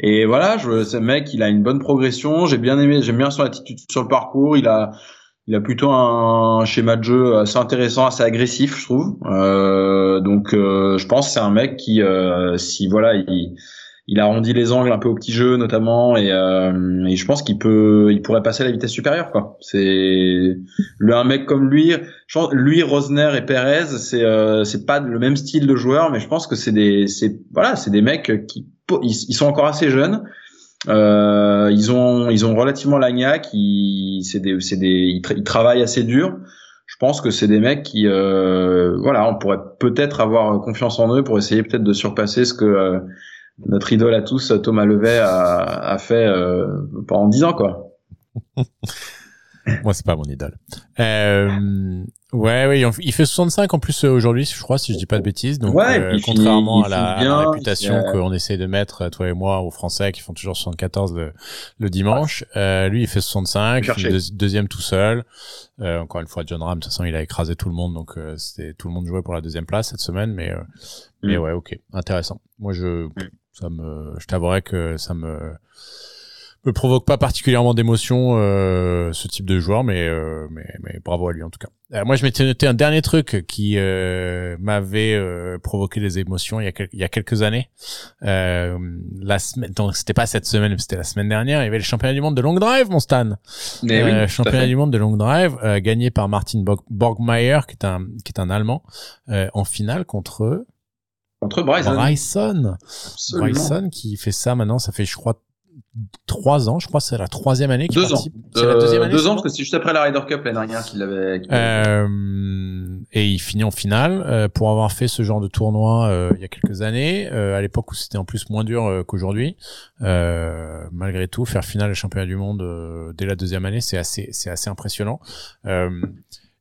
Et voilà, je, ce mec, il a une bonne progression. J'ai bien aimé, j'aime bien son attitude sur le parcours. Il a, il a plutôt un schéma de jeu assez intéressant, assez agressif, je trouve. Euh, donc, euh, je pense que c'est un mec qui, euh, si voilà, il, il arrondit les angles un peu au petit jeu notamment et, euh, et je pense qu'il peut il pourrait passer à la vitesse supérieure quoi c'est le un mec comme lui lui Rosner et Perez c'est euh, c'est pas le même style de joueur mais je pense que c'est des c'est voilà c'est des mecs qui ils, sont encore assez jeunes euh, ils ont ils ont relativement l'agnac ils c'est des c'est des ils, travaillent assez dur je pense que c'est des mecs qui euh, voilà on pourrait peut-être avoir confiance en eux pour essayer peut-être de surpasser ce que euh, notre idole à tous, Thomas Levet, a, fait pendant dix ans, quoi. Moi, c'est pas mon idole. Ouais, ouais, il fait 65 en plus euh, aujourd'hui, je crois, si je dis pas de bêtises. Donc, ouais, euh, contrairement à, la, réputation qu'on essaie de mettre, toi et moi, aux Français qui font toujours 74 le, le dimanche, euh, lui, il fait 65, il deuxième tout seul. Euh, encore une fois, John Ram, de toute façon, il a écrasé tout le monde, donc c'était tout le monde jouait pour la deuxième place cette semaine, mais mais mm. ouais, ok, intéressant. Moi, je mm ça me, je t'avouerais que ça me me provoque pas particulièrement d'émotion euh, ce type de joueur, mais, euh, mais mais bravo à lui en tout cas. Euh, moi, je m'étais noté un dernier truc qui euh, m'avait euh, provoqué des émotions il y a, il y a quelques années. la semaine, donc c'était pas cette semaine, c'était la semaine dernière. Il y avait le championnat du monde de long drive, mon Stan. Mais oui, championnat du monde de long drive gagné par Martin Borgmeier, qui est un qui est un Allemand, en finale contre Contre Bryson. Bryson. Bryson qui fait ça maintenant, ça fait, je crois, trois ans, je crois, c'est la troisième année Deux ans. C'est la deuxième année. Deux ans, parce que c'est juste après la Ryder Cup l'année dernière qu'il l'avait. Euh, et il finit en finale euh, pour avoir fait ce genre de tournoi euh, il y a quelques années, euh, à l'époque où c'était en plus moins dur euh, qu'aujourd'hui. malgré tout, faire finale des championnat du monde dès la deuxième année, c'est assez, c'est assez impressionnant.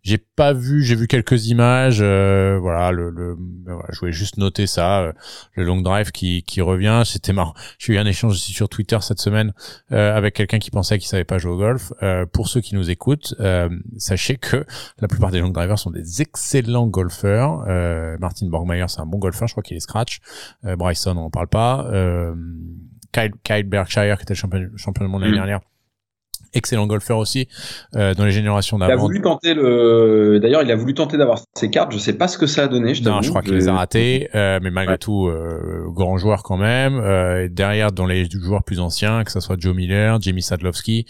J'ai pas vu, j'ai vu quelques images. Euh, voilà, le, le voilà, je voulais juste noter ça, euh, le long drive qui, qui revient. C'était marrant. J'ai eu un échange aussi sur Twitter cette semaine euh, avec quelqu'un qui pensait qu'il savait pas jouer au golf. Euh, pour ceux qui nous écoutent, euh, sachez que la plupart des long drivers sont des excellents golfeurs. Martin Borgmeier, c'est un bon golfeur. Je crois qu'il est scratch. Bryson, on en parle pas. Kyle, Kyle Berkshire, qui était champion, champion du monde l'année mm. dernière excellent golfeur aussi euh, dans les générations d'avant. Il a voulu tenter le. D'ailleurs, il a voulu tenter d'avoir ses cartes. Je sais pas ce que ça a donné. Je non, je crois qu'il les a ratées, euh, mais malgré tout, euh, grand joueur quand même. Euh, derrière, dans les joueurs plus anciens, que ce soit Joe Miller, Jamie Sadlowski.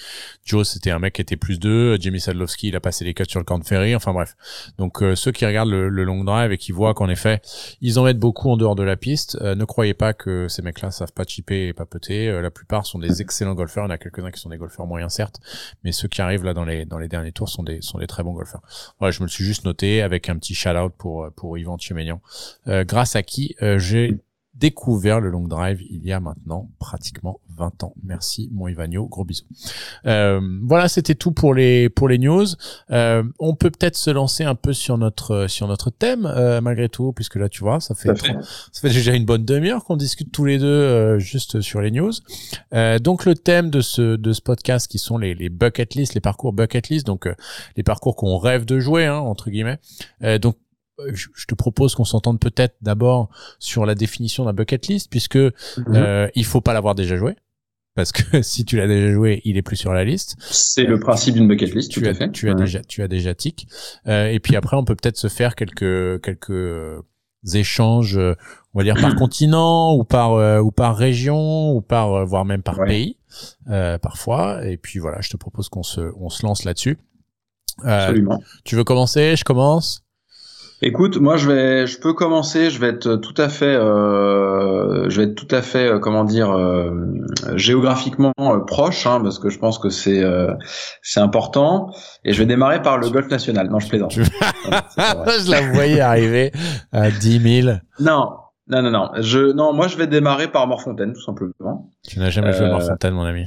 Joe, c'était un mec qui était plus deux. Jamie Sadlowski, il a passé les cuts sur le camp de ferry. Enfin bref. Donc euh, ceux qui regardent le, le, long drive et qui voient qu'en effet, ils en mettent beaucoup en dehors de la piste. ne croyez pas que ces mecs-là savent pas chipper et pas peter. la plupart sont des excellents golfeurs. Il y en a quelques-uns qui sont des golfeurs moyens certes mais ceux qui arrivent là dans les dans les derniers tours sont des sont des très bons golfeurs. Voilà, je me le suis juste noté avec un petit shout out pour pour Yvan Tcheménian, euh, grâce à qui euh, j'ai découvert le long drive il y a maintenant pratiquement 20 ans. Merci mon Ivanio, gros bisous. Euh, voilà, c'était tout pour les pour les news. Euh, on peut peut-être se lancer un peu sur notre sur notre thème euh, malgré tout, puisque là tu vois, ça fait ça fait déjà une bonne demi-heure qu'on discute tous les deux euh, juste sur les news. Euh, donc le thème de ce de ce podcast qui sont les les bucket list, les parcours bucket list, donc les parcours qu'on rêve de jouer hein, entre guillemets. donc je te propose qu'on s'entende peut-être d'abord sur la définition d'un bucket list, puisque mhm. euh, il faut pas l'avoir déjà joué. Parce que si tu l'as déjà joué, il est plus sur la liste. C'est le principe d'une bucket list, tu as, fait. Tu as déjà, tu as déjà tic. Euh, et puis après, on peut peut-être se faire quelques quelques euh, échanges, euh, on va dire par continent ou par euh, ou par région ou par voire même par pays parfois. Et puis voilà, je te propose qu'on se on se lance là-dessus. Absolument. Tu veux commencer? Je commence? Écoute, moi je vais, je peux commencer. Je vais être tout à fait, euh, je vais être tout à fait, euh, comment dire, euh, géographiquement euh, proche, hein, parce que je pense que c'est, euh, c'est important. Et je vais démarrer par le golf national. Non, je plaisante. je la voyais arriver à 10 000. Non, non, non, non. Je, non, moi je vais démarrer par Morfontaine, tout simplement. Tu n'as jamais joué Morfontaine, mon ami.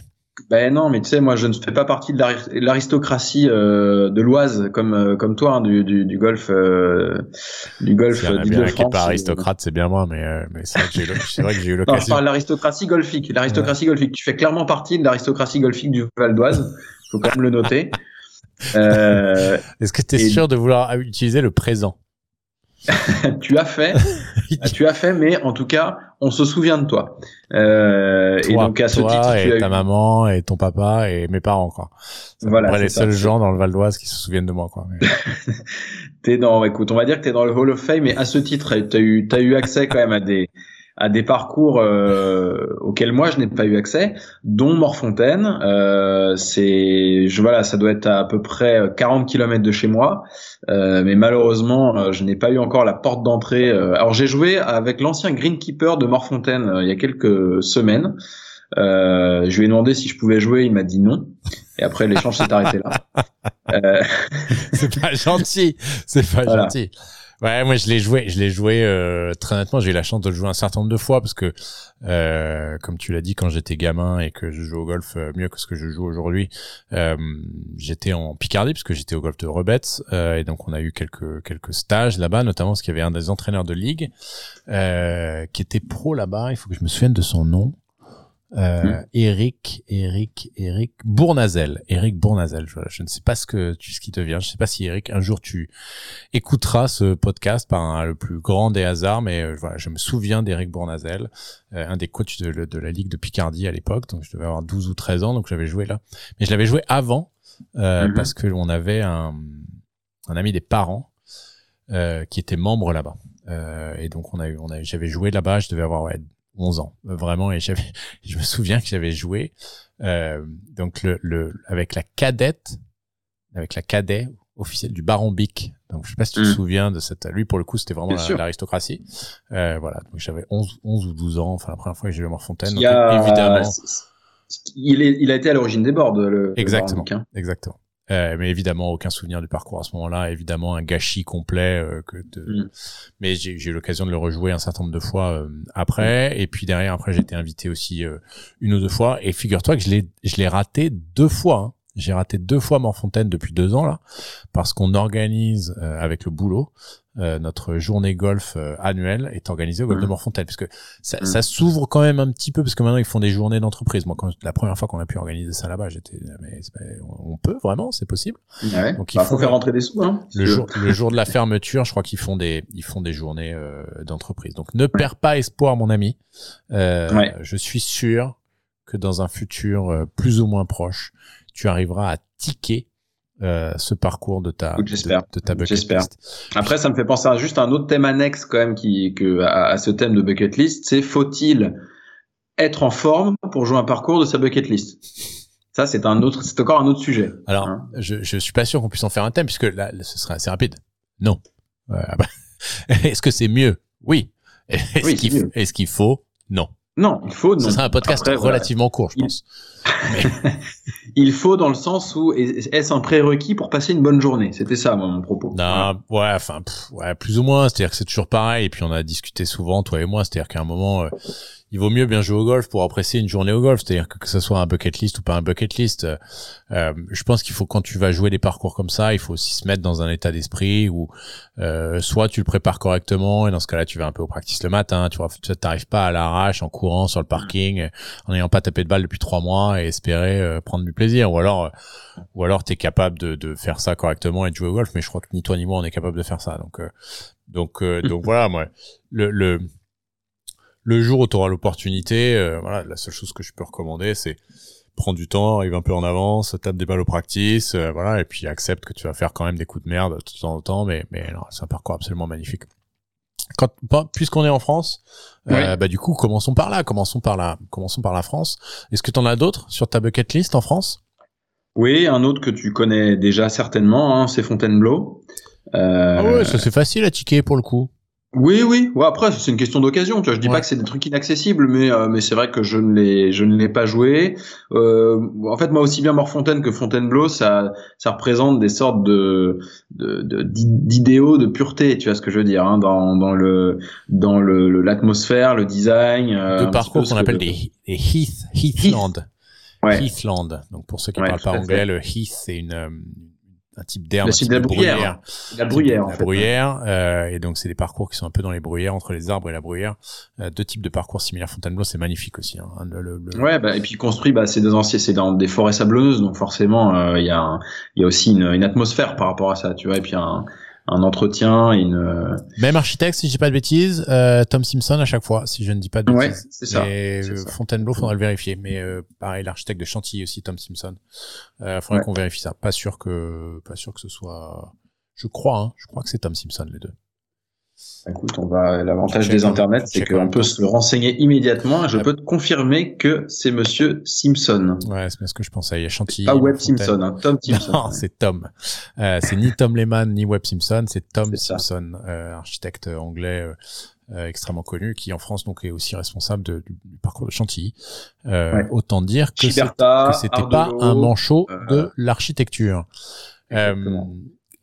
Ben non, mais tu sais, moi, je ne fais pas partie de l'aristocratie euh, de l'Oise comme euh, comme toi hein, du, du, du, golf euh, du golf d'Île-de-France. pas aristocrate, c'est bien moi, mais euh, mais c'est vrai que j'ai eu l'occasion. Non, je parle de l'aristocratie golfique. L'aristocratie golfique. Tu fais clairement partie de l'aristocratie golfique du Val d'Oise. Faut quand même le noter. Est-ce que tu es sûr de vouloir utiliser le présent? tu as fait, tu as fait, mais en tout cas, on se souvient de toi. Euh, et donc à ce titre, et ta maman et ton papa et mes parents, quoi. voilà, les seuls gens dans le Val d'Oise qui se souviennent de moi, quoi. t'es dans, écoute, on va dire que t'es dans le Hall of Fame, mais à ce titre, t'as eu, t'as eu accès quand même à des, à des parcours euh, auxquels moi je n'ai pas eu accès, dont Morfontaine. Euh, c'est, je voilà, ça doit être à, peu près 40 km de chez moi, euh, mais malheureusement, euh, je n'ai pas eu encore la porte d'entrée. Euh. alors j'ai joué avec l'ancien greenkeeper de Morfontaine il y a quelques semaines. je lui ai demandé si je pouvais jouer, il m'a dit non. Et après l'échange s'est arrêté là. c'est pas gentil, c'est pas gentil. Ouais, moi je l'ai joué, je l'ai joué euh, très honnêtement. J'ai eu la chance de le jouer un certain nombre de fois parce que, euh, comme tu l'as dit, quand j'étais gamin et que je joue au golf euh, mieux que ce que je joue aujourd'hui, j'étais en Picardie parce que j'étais au golf de Rebets et donc on a eu quelques quelques stages là-bas, notamment parce qu'il y avait un des entraîneurs de ligue qui était pro là-bas. Il faut que je me souvienne de son nom. Euh, hmm. Eric, Eric, Eric Bournazel, Eric Bournazel. Je, je, ne sais pas ce que tu, ce qui te vient. Je ne sais pas si Eric, un jour tu écouteras ce podcast par le plus grand des hasards, mais euh, voilà, je me souviens d'Eric Bournazel, euh, un des coachs de, de, la ligue de Picardie à l'époque. Donc je devais avoir 12 ou 13 ans, donc j'avais joué là. Mais je l'avais joué avant euh, hmm. parce que on avait un, un ami des parents qui était membre là-bas. et donc on a eu, on a, j'avais joué là-bas. Je devais avoir ouais, 11 ans, vraiment. Et j'avais, je me souviens que j'avais joué euh, donc le, le, avec la cadette, avec la cadet officielle du Baron Bic. Donc je sais pas si tu te hmm. souviens de cette. Lui pour le coup c'était vraiment l'aristocratie. Euh, voilà. Donc j'avais 11, 11 ou 12 ans. Enfin la première fois que j'ai joué à Morfontaine. Donc, évidemment. Il, est, il a été à l'origine des boards. Le, exactement. Le exactement. Euh, mais évidemment, aucun souvenir du parcours à ce moment-là. Évidemment, un gâchis complet. Euh, que de... Mm. Mais j'ai eu l'occasion de le rejouer un certain nombre de fois euh, après. Et puis derrière, après, j'ai été invité aussi une ou deux fois. Et figure-toi que je l'ai, je l'ai raté deux fois. Hein. J'ai raté deux fois Morfontaine depuis deux ans là, parce qu'on organise avec le boulot euh, notre journée golf euh, annuelle est organisée au golf de mmh. Morfontaine parce que ça, mmh. ça s'ouvre quand même un petit peu parce que maintenant ils font des journées d'entreprise. Moi, quand la première fois qu'on a pu organiser ça là-bas, j'étais mais on peut vraiment, c'est possible. Ouais. Donc il bah, faut faire rentrer des sous. Hein, le jour, le jour de la fermeture, je crois qu'ils font des ils font des journées euh, d'entreprise. Donc ne perds pas espoir, mon ami. Euh, Je suis sûr que dans un futur plus ou moins proche, tu arriveras à ticker euh, ce parcours de ta j'espère de, ta bucket list. Après, ça me fait penser à juste un autre thème annexe quand même qui que à, ce thème de bucket list, c'est faut-il être en forme pour jouer un parcours de sa bucket list? Ça, c'est un autre, c'est encore un autre sujet. Alors, hein. je je suis pas sûr qu'on puisse en faire un thème puisque là, ce serait assez rapide. Non. Euh, bah, est-ce que c'est mieux? Oui. Est-ce qu'il faut? Non. Non, il faut. Ce sera un podcast relativement court, je pense. il faut dans le sens où est-ce un prérequis pour passer une bonne journée? C'était ça, moi, mon propos. Non, ouais, enfin, ouais, plus ou moins. C'est-à-dire que c'est toujours pareil. Et puis on a discuté souvent, toi et moi. C'est-à-dire qu'à un moment, euh, il vaut mieux bien jouer au golf pour apprécier une journée au golf. C'est-à-dire que que ce soit un bucket list ou pas un bucket list, euh, euh, je pense qu'il faut quand tu vas jouer des parcours comme ça, il faut aussi se mettre dans un état d'esprit où euh, soit tu le prépares correctement et dans ce cas-là tu vas un peu au practice le matin. Tu vois, tu t'arrives pas à l'arrache en courant sur le parking, en n'ayant pas tapé de balle depuis trois mois et espérer euh, prendre du plaisir. Ou alors, ou alors t'es capable de, de faire ça correctement et de jouer au golf. Mais je crois que ni toi ni moi on est capable de faire ça. Donc donc donc voilà, moi le, le le jour où tu auras l'opportunité, euh, voilà, la seule chose que je peux recommander, c'est prends du temps, arrive un peu en avance, tape des balles au practice, euh, voilà, et puis accepte que tu vas faire quand même des coups de merde le temps, temps mais mais c'est un parcours absolument magnifique. Quand, puisqu'on est en France, euh, bah du coup, commençons par là, commençons par la, commençons par la France. Est-ce que tu en as d'autres sur ta bucket list en France? Oui, un autre que tu connais déjà certainement, hein, c'est Fontainebleau. Euh... Ah ouais, ça c'est facile à ticker pour le coup. Oui, oui. Ouais, après, c'est une question d'occasion. Tu vois, je dis pas que c'est des trucs inaccessibles, mais euh, mais c'est vrai que je ne l'ai je ne l'ai pas joué. Euh, en fait, moi aussi bien Morfontaine que Fontainebleau, ça ça représente des sortes de d'idéaux de, de, pureté. Tu vois ce que je veux dire hein, dans dans le dans le l'atmosphère, le, design. Euh, de parcours qu'on appelle des, des Heath Heathland. Ouais. Heathland. Donc pour ceux qui ne parlent pas anglais, le Heath c'est une euh, un type d'herbe, de bruyère. La bruyère, La bruyère, euh, et donc c'est des parcours qui sont un peu dans les bruyères, entre les arbres et la bruyère. Euh, deux types de parcours similaires. Fontainebleau, c'est magnifique aussi. Hein. Le, Ouais, bah, et puis construit, bah, c'est des anciens, c'est dans des forêts sablonneuses, donc forcément, euh, il y a, il y a aussi une, une, atmosphère par rapport à ça, tu vois, et puis un, un entretien, une euh, même architecte si je dis pas de bêtises, euh, Tom Simpson à chaque fois si je ne dis pas de bêtises. Ouais, c'est ça. Et Fontainebleau, faudra le vérifier. Mais euh, pareil, l'architecte de Chantilly aussi, Tom Simpson. Euh, faudrait qu'on vérifie ça. Pas sûr que pas sûr que ce soit. Je crois, hein, je crois que c'est Tom Simpson les deux. Écoute, on va l'avantage des internets, c'est qu'on peut se renseigner immédiatement. je peux te confirmer que c'est Monsieur Simpson. Ouais, c'est ce que je pensais. Il y a Chantilly. Pas Webb Simpson, hein, Tom Simpson. Non, c'est Tom. Euh, c'est ni Tom Lehman ni Webb Simpson, c'est Tom Simpson, euh, architecte anglais. Euh, extrêmement connu, qui en France donc est aussi responsable de, du, parcours de Chantilly. Euh, Autant dire que c'était pas un manchot de l'architecture. ouais,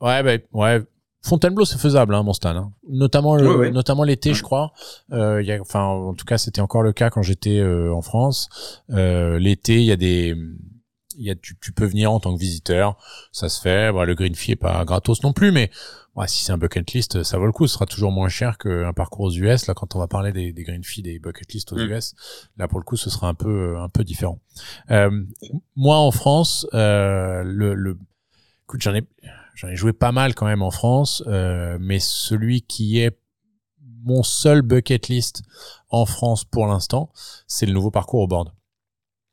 bah, ouais, Fontainebleau, c'est faisable, hein, mon Hein. Notamment, le, notamment l'été, je crois. Euh, y a, enfin, en tout cas, c'était encore le cas quand j'étais euh, en France. Euh, l'été, il y a des, il y a, tu, tu, peux venir en tant que visiteur, ça se fait. Bah, le green fee est pas gratos non plus, mais ouais, si c'est un bucket list, ça vaut le coup. Ce sera toujours moins cher qu'un parcours aux US. Là, quand on va parler des, des green fees, des bucket list aux mm. US, là pour le coup, ce sera un peu, un peu différent. Euh, moi, en France, euh, le, le, écoute, j'en ai J'en ai joué pas mal quand même en France, euh, mais celui qui est mon seul bucket list en France pour l'instant, c'est le nouveau parcours au board.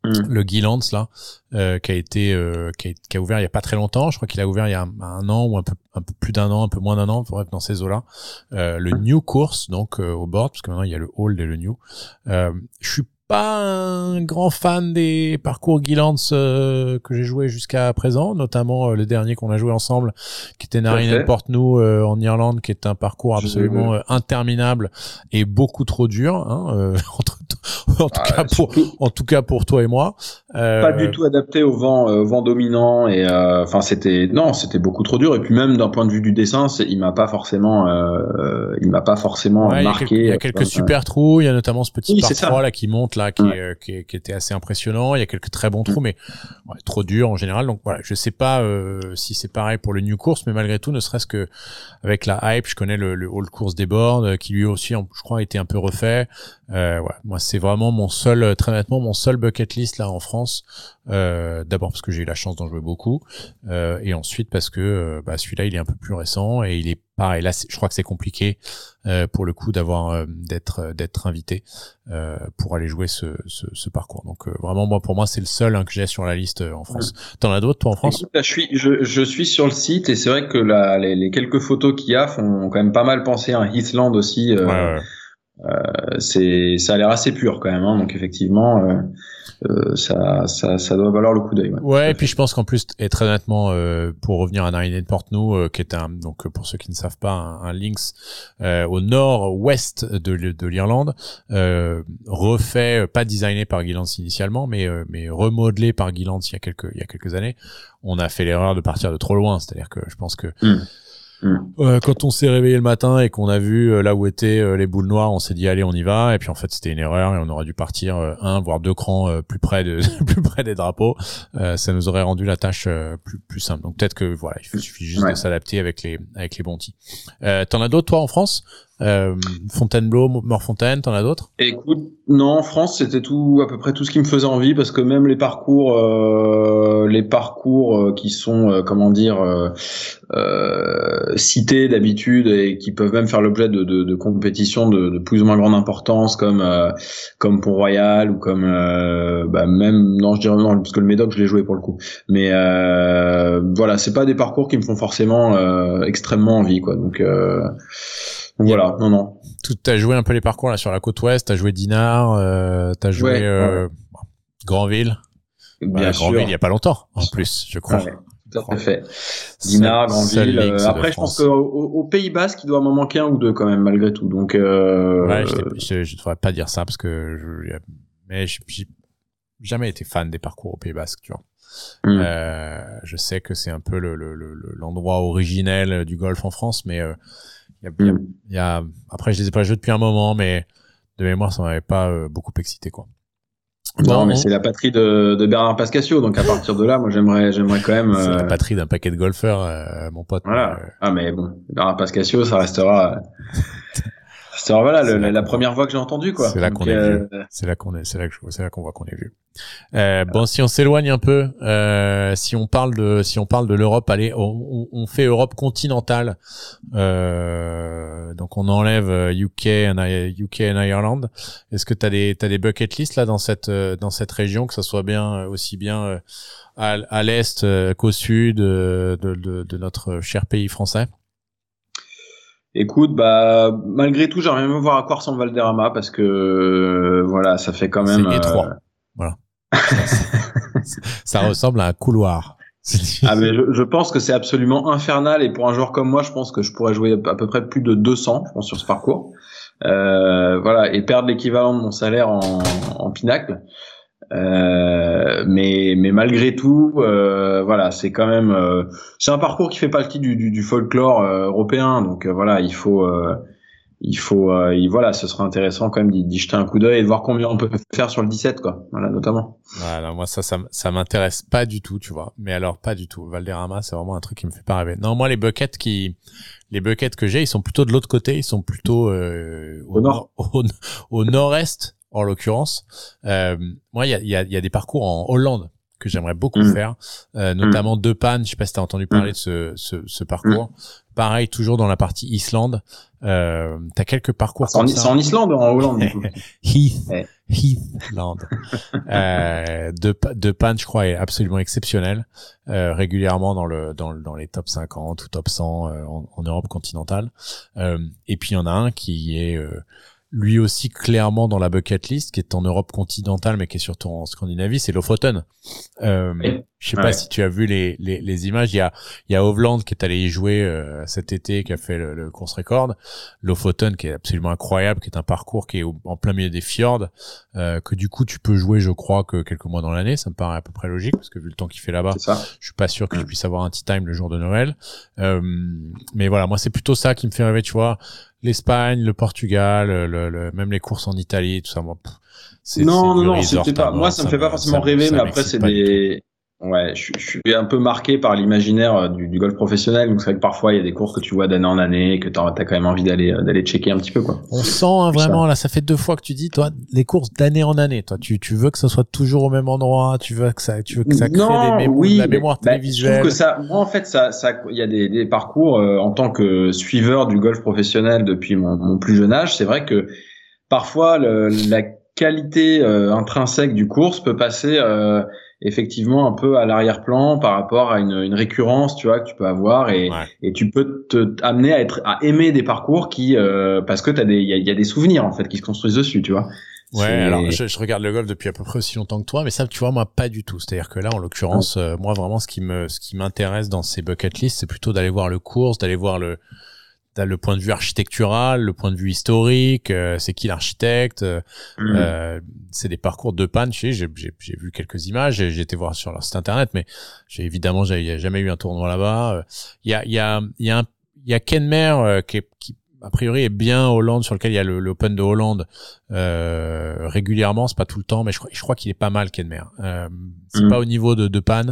Hmm. Le Guilans là, euh, qui a été, euh, qui, a, ouvert il y a pas très longtemps. Je crois qu'il a ouvert il y a un, an ou un peu, un peu plus d'un an, un peu moins d'un an, pour être dans ces eaux-là. le New Course donc au board, parce que maintenant il y a le Old et le New. je suis pas un grand fan des parcours Guilans euh, que j'ai joué jusqu'à présent, notamment euh, le dernier qu'on a joué ensemble, qui était Narine Port Nous euh, en Irlande, qui est un parcours absolument interminable et beaucoup trop dur, hein, en tout cas pour en tout cas pour toi et moi. Pas du tout adapté au vent vent dominant et enfin c'était non c'était beaucoup trop dur et puis même d'un point de vue du dessin, il m'a pas forcément il m'a pas forcément marqué. Il y a quelques, super trous, il y a notamment ce petit oui, là qui monte là euh, qui, qui, était assez impressionnant. Il y a quelques très bons trous, mais trop dur en général. Donc voilà, je sais pas euh, si c'est pareil pour le New Course, mais malgré tout, ne serait-ce que avec la hype, je connais le, le Old Course des boards, euh, qui lui aussi, je crois, a été un peu refait. Euh, ouais, moi, c'est vraiment mon seul, très nettement, mon seul bucket list là en France. Euh, D'abord parce que j'ai eu la chance d'en jouer beaucoup, euh, et ensuite parce que bah, celui-là, il est un peu plus récent et il est pareil. Là, je crois que c'est compliqué euh, pour le coup d'avoir euh, d'être euh, d'être invité euh, pour aller jouer ce, ce, ce parcours. Donc vraiment moi pour moi c'est le seul hein, que j'ai sur la liste en France. T'en as d'autres toi en France? Je suis je, je, suis sur le site et c'est vrai que la, les, les, quelques photos qu'il y a font quand même pas mal penser à un Heathland aussi. Ouais, ouais. C'est ça a l'air assez pur quand même. Hein, donc effectivement euh, ça, ça, ça, doit valoir le coup d'œil. Ouais. ouais, et puis je pense qu'en plus, et très honnêtement, euh, pour revenir à Narine Portnou, euh, qui est un, donc pour ceux qui ne savent pas, un, un Lynx au nord-ouest de, de l'Irlande, refait, pas designé par Gillans initialement, mais, mais remodelé par Gillans il y a quelques, il y a quelques années. On a fait l'erreur de partir de trop loin, c'est-à-dire que je pense que hmm. Euh, quand on s'est réveillé le matin et qu'on a vu euh, là où étaient euh, les boules noires, on s'est dit allez on y va et puis en fait c'était une erreur et on aurait dû partir un voire deux crans plus près de plus près des drapeaux. ça nous aurait rendu la tâche plus plus simple. Donc peut-être que voilà il suffit juste de s'adapter avec les avec les bons Euh, T'en as d'autres toi en France? Euh, Fontainebleau, Morfontaine, t'en as d'autres? Écoute, non, en France, c'était tout à peu près tout ce qui me faisait envie parce que même les parcours, euh, les parcours euh, qui sont, euh, comment dire, euh, cités d'habitude et qui peuvent même faire l'objet de, de, de compétitions de, de, plus ou moins grande importance, comme comme Pont Royal ou comme, bah, même, non, je dirais non, parce que le Médoc, je l'ai joué pour le coup. Mais voilà, c'est pas des parcours qui me font forcément extrêmement envie, quoi. Donc voilà, non, non. Tout, t'as joué un peu les parcours là sur la côte ouest, t'as joué Dinard, euh, t'as joué euh, Grandville. Bien Grandville il y a pas longtemps, en plus, je crois. tout à fait. Dinard, Grandville. Euh, après, je pense qu'au au Pays Basque, il doit m'en manquer un ou deux quand même, malgré tout. Donc, euh... ouais, je, je, devrais pas dire ça parce que je, mais j'ai jamais été fan des parcours au Pays Basque, tu vois. Mm. Euh, je sais que c'est un peu l'endroit le, le, originel du golf en France, mais euh, y, a, après, je les ai pas joués depuis un moment, mais de mémoire, ça m'avait pas euh, beaucoup excité, quoi. Non, mais c'est la patrie de, de Bernard Pascasio, donc à partir de là, moi j'aimerais, j'aimerais quand même. C'est la euh, patrie d'un paquet de golfeurs, euh, mon pote. Voilà. Ah mais bon, Bernard Pascasio, ça restera. C'est voilà la, la, première fois que j'ai entendu quoi. C'est là qu'on est vu. C'est là qu'on est, c'est là que c'est là qu'on voit qu'on est vu. Euh, bon, si on s'éloigne un peu, euh, si on parle de, si on parle de l'Europe, allez, on, on, fait Europe continentale. Euh, donc on enlève UK, et UK et Ireland. Est-ce que t'as des, t'as des bucket list là dans cette, dans cette région, que ça soit bien aussi bien à, à l'est qu'au sud de, de, de notre cher pays français? Écoute, bah malgré tout, j'aimerais même voir à quoi ressemble Valderrama parce que euh, voilà, ça fait quand même. C'est étroit. Euh, voilà. ça ressemble à un couloir. ah mais je, je pense que c'est absolument infernal et pour un joueur comme moi, je pense que je pourrais jouer à peu près plus de 200, je pense sur ce parcours. Euh, voilà et perdre l'équivalent de mon salaire en, en pinacle. Euh, mais mais malgré tout, euh, voilà, c'est quand même euh, c'est un parcours qui fait partie du, du, du folklore euh, européen, donc voilà, il faut il faut il, voilà, ce serait intéressant quand même d'y jeter un coup d'œil et de voir combien on peut faire sur le 17 quoi, voilà notamment. Voilà, moi ça ça, ça m'intéresse pas du tout, tu vois. Mais alors pas du tout. Valderrama, c'est vraiment un truc qui me fait pas rêver. Non, moi les buckets qui les buckets que j'ai, ils sont plutôt de l'autre côté, ils sont plutôt au, nord, au, au nord-est en l'occurrence. Euh, moi, il y a, y, a, y a, des parcours en Hollande que j'aimerais beaucoup mm. faire, euh, notamment mm. De Pan. Je sais pas si tu as entendu parler mm. de ce, ce, ce parcours. Pareil, toujours dans la partie Islande. Euh, tu as quelques parcours ah, C'est en Islande ou en Hollande Heath, Heathland. euh, de, de Pan, je crois, est absolument exceptionnel. Euh, régulièrement dans le dans, dans les top 50 ou top 100 euh, en, en, Europe continentale. Euh, et puis il y en a un qui est lui aussi clairement dans la bucket list, qui est en Europe continentale, mais qui est surtout en Scandinavie, c'est Lofoten. Euh, je sais pas si tu as vu les, les, les, images. Il y a, il y a Hovland qui est allé y jouer euh, cet été, qui a fait le, le course record. Lofoten qui est absolument incroyable, qui est un parcours qui est en plein milieu des fjords, euh, que du coup tu peux jouer, je crois, que quelques mois dans l'année. Ça me paraît à peu près logique parce que vu le temps qu'il fait là-bas, je suis pas sûr que tu puisses avoir un tea time le jour de Noël. Euh, mais voilà, moi c'est plutôt ça qui me fait rêver, tu vois l'Espagne, le Portugal, le, le, même les courses en Italie, tout ça. Moi, non, non, non, c'était pas. Moi, ça, me fait pas forcément rêver, mais après, c'est des. Ouais, je, je, suis un peu marqué par l'imaginaire euh, du, du, golf professionnel. Donc c'est vrai que parfois il y a des courses que tu vois d'année en année, que tu as, quand même envie d'aller euh, d'aller checker un petit peu quoi. On sent hein, vraiment là, ça fait deux fois que tu dis toi les courses d'année en année. Toi, tu, tu veux que ça soit toujours au même endroit, tu veux que ça tu veux que ça crée des mémoires, oui, la mémoire bah, télévisuelle. Je trouve que ça, moi en fait ça ça il y a des, des parcours euh, en tant que suiveur du golf professionnel depuis mon, mon plus jeune âge. C'est vrai que parfois le, la qualité intrinsèque du course peut passer effectivement un peu à l'arrière-plan par rapport à une, une, récurrence, tu vois, que tu peux avoir et, et tu peux te amener à être à aimer des parcours qui euh, parce que t'as des il y a, y a, des souvenirs en fait qui se construisent dessus, tu vois. Ouais, alors je, je, regarde le golf depuis à peu près aussi longtemps que toi, mais ça, tu vois, moi, pas du tout. C'est-à-dire que là, en l'occurrence, euh, moi, vraiment, ce qui me, ce qui m'intéresse dans ces bucket lists, c'est plutôt d'aller voir le course, d'aller voir le, le point de vue architectural, le point de vue historique, euh, c'est qui l'architecte, euh, mm. euh c'est des parcours de panne. J'ai j'ai vu quelques images, j'ai été voir sur leur site internet, mais j'ai évidemment j'ai jamais eu un tournoi là-bas. Il y a il y a il y a il y a Kenmer qui, qui a priori est bien Hollande sur lequel il y a l'Open de Hollande euh, régulièrement. C'est pas tout le temps mais je crois je crois qu'il est pas mal Kenmer euh, c'est mm. pas au niveau de, de Pan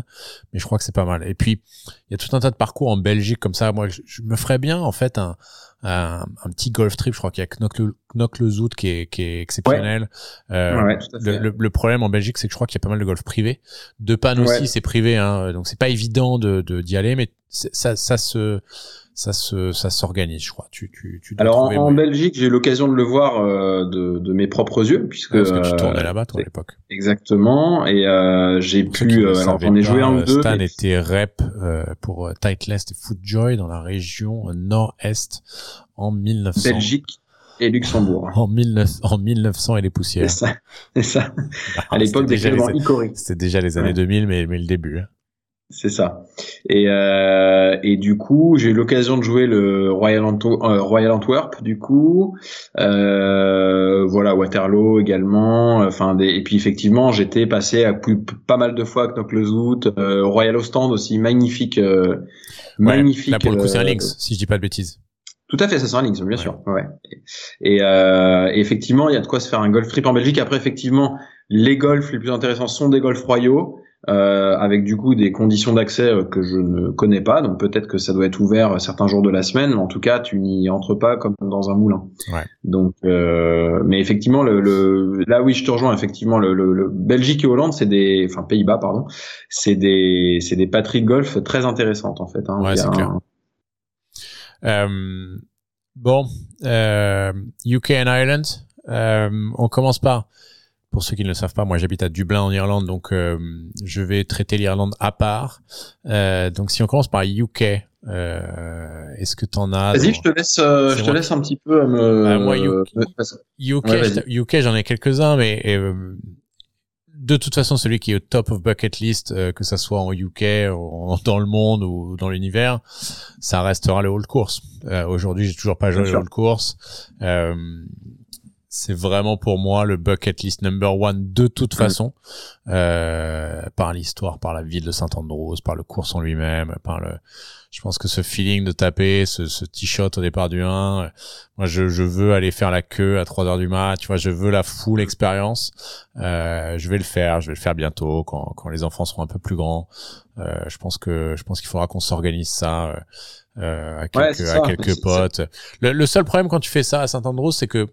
mais je crois que c'est pas mal. Et puis il y a tout un tas de parcours en Belgique comme ça. Moi je, me ferais bien en fait un un, petit golf trip. Je crois qu'il y a Knock le Zoot qui est qui est exceptionnel. Euh, le, le, problème en Belgique c'est que je crois qu'il y a pas mal de golf privé. De Pan aussi c'est privé hein, donc c'est pas évident de d'y aller mais ça ça se ça se ça s'organise, je crois. Tu tu, tu Alors en, Belgique, j'ai eu l'occasion de le voir euh, de, de mes propres yeux puisque parce que tu tournais euh, là-bas toi à l'époque. Exactement et euh, j'ai pu euh, alors j'en ai joué un ou deux. Stan était rep pour Titleist et Footjoy dans la région nord-est en 1900. Belgique et Luxembourg. En, 19, en 1900 et les poussières. C'est ça. Ça. à l'époque des C'était déjà les années 2000 mais mais le début. Hein. C'est ça. Et, euh, et du coup, j'ai eu l'occasion de jouer le Royal, euh, Royal Antwerp, du coup. Euh, voilà, Waterloo également. Enfin, des, et puis effectivement, j'étais passé à pas mal de fois à Knock-le-Zout, euh, Royal Ostend aussi, magnifique, euh, magnifique. Là pour le coup, c'est un Lynx, si je dis pas de bêtises. Tout à fait, c'est un Lynx, bien sûr. Ouais. Et, et effectivement, il y a de quoi se faire un golf trip en Belgique. Après, effectivement, les golfs les plus intéressants sont des golfs royaux euh, avec du coup des conditions d'accès euh, que je ne connais pas. Donc peut-être que ça doit être ouvert certains jours de la semaine, mais en tout cas tu n'y entres pas comme dans un moulin. Ouais. Donc, euh, mais effectivement, le, le, là oui, je te rejoins. Effectivement, le, le, Belgique et Hollande, c'est des, enfin Pays-Bas, pardon, c'est des, c'est des patries de golf très intéressantes en fait. Hein. Ouais, c'est clair. Euh, bon, euh, UK and Ireland. Euh, on commence par pour ceux qui ne le savent pas, moi j'habite à Dublin en Irlande, donc euh, je vais traiter l'Irlande à part. Euh, donc si on commence par UK, Euh, Est-ce que t'en as Vas-y, je te laisse, euh, je te laisse un petit peu me. Bah, moi, UK, UK, j'en ai quelques-uns, mais euh, de toute façon, celui qui est au top of bucket list, euh, que ça soit en UK, dans le monde ou dans l'univers, ça restera le Old Course. Euh, Aujourd'hui, j'ai toujours pas joué le Old Course. Euh, c'est vraiment pour moi le bucket list number one de toute mm. façon, euh, par l'histoire, par la ville de Saint-Andrews, par le course en lui-même, par le. Je pense que ce feeling de taper, ce, ce t-shot au départ du 1, moi je, je, veux aller faire la queue à 3 heures du mat, tu vois, je veux la full expérience. Euh, je vais le faire, je vais le faire bientôt quand, quand les enfants seront un peu plus grands. Euh, je pense que je pense qu'il faudra qu'on s'organise ça. Euh, euh à quelques, à quelques potes. Le, le, seul problème quand tu fais ça à Saint-Andrews, c'est que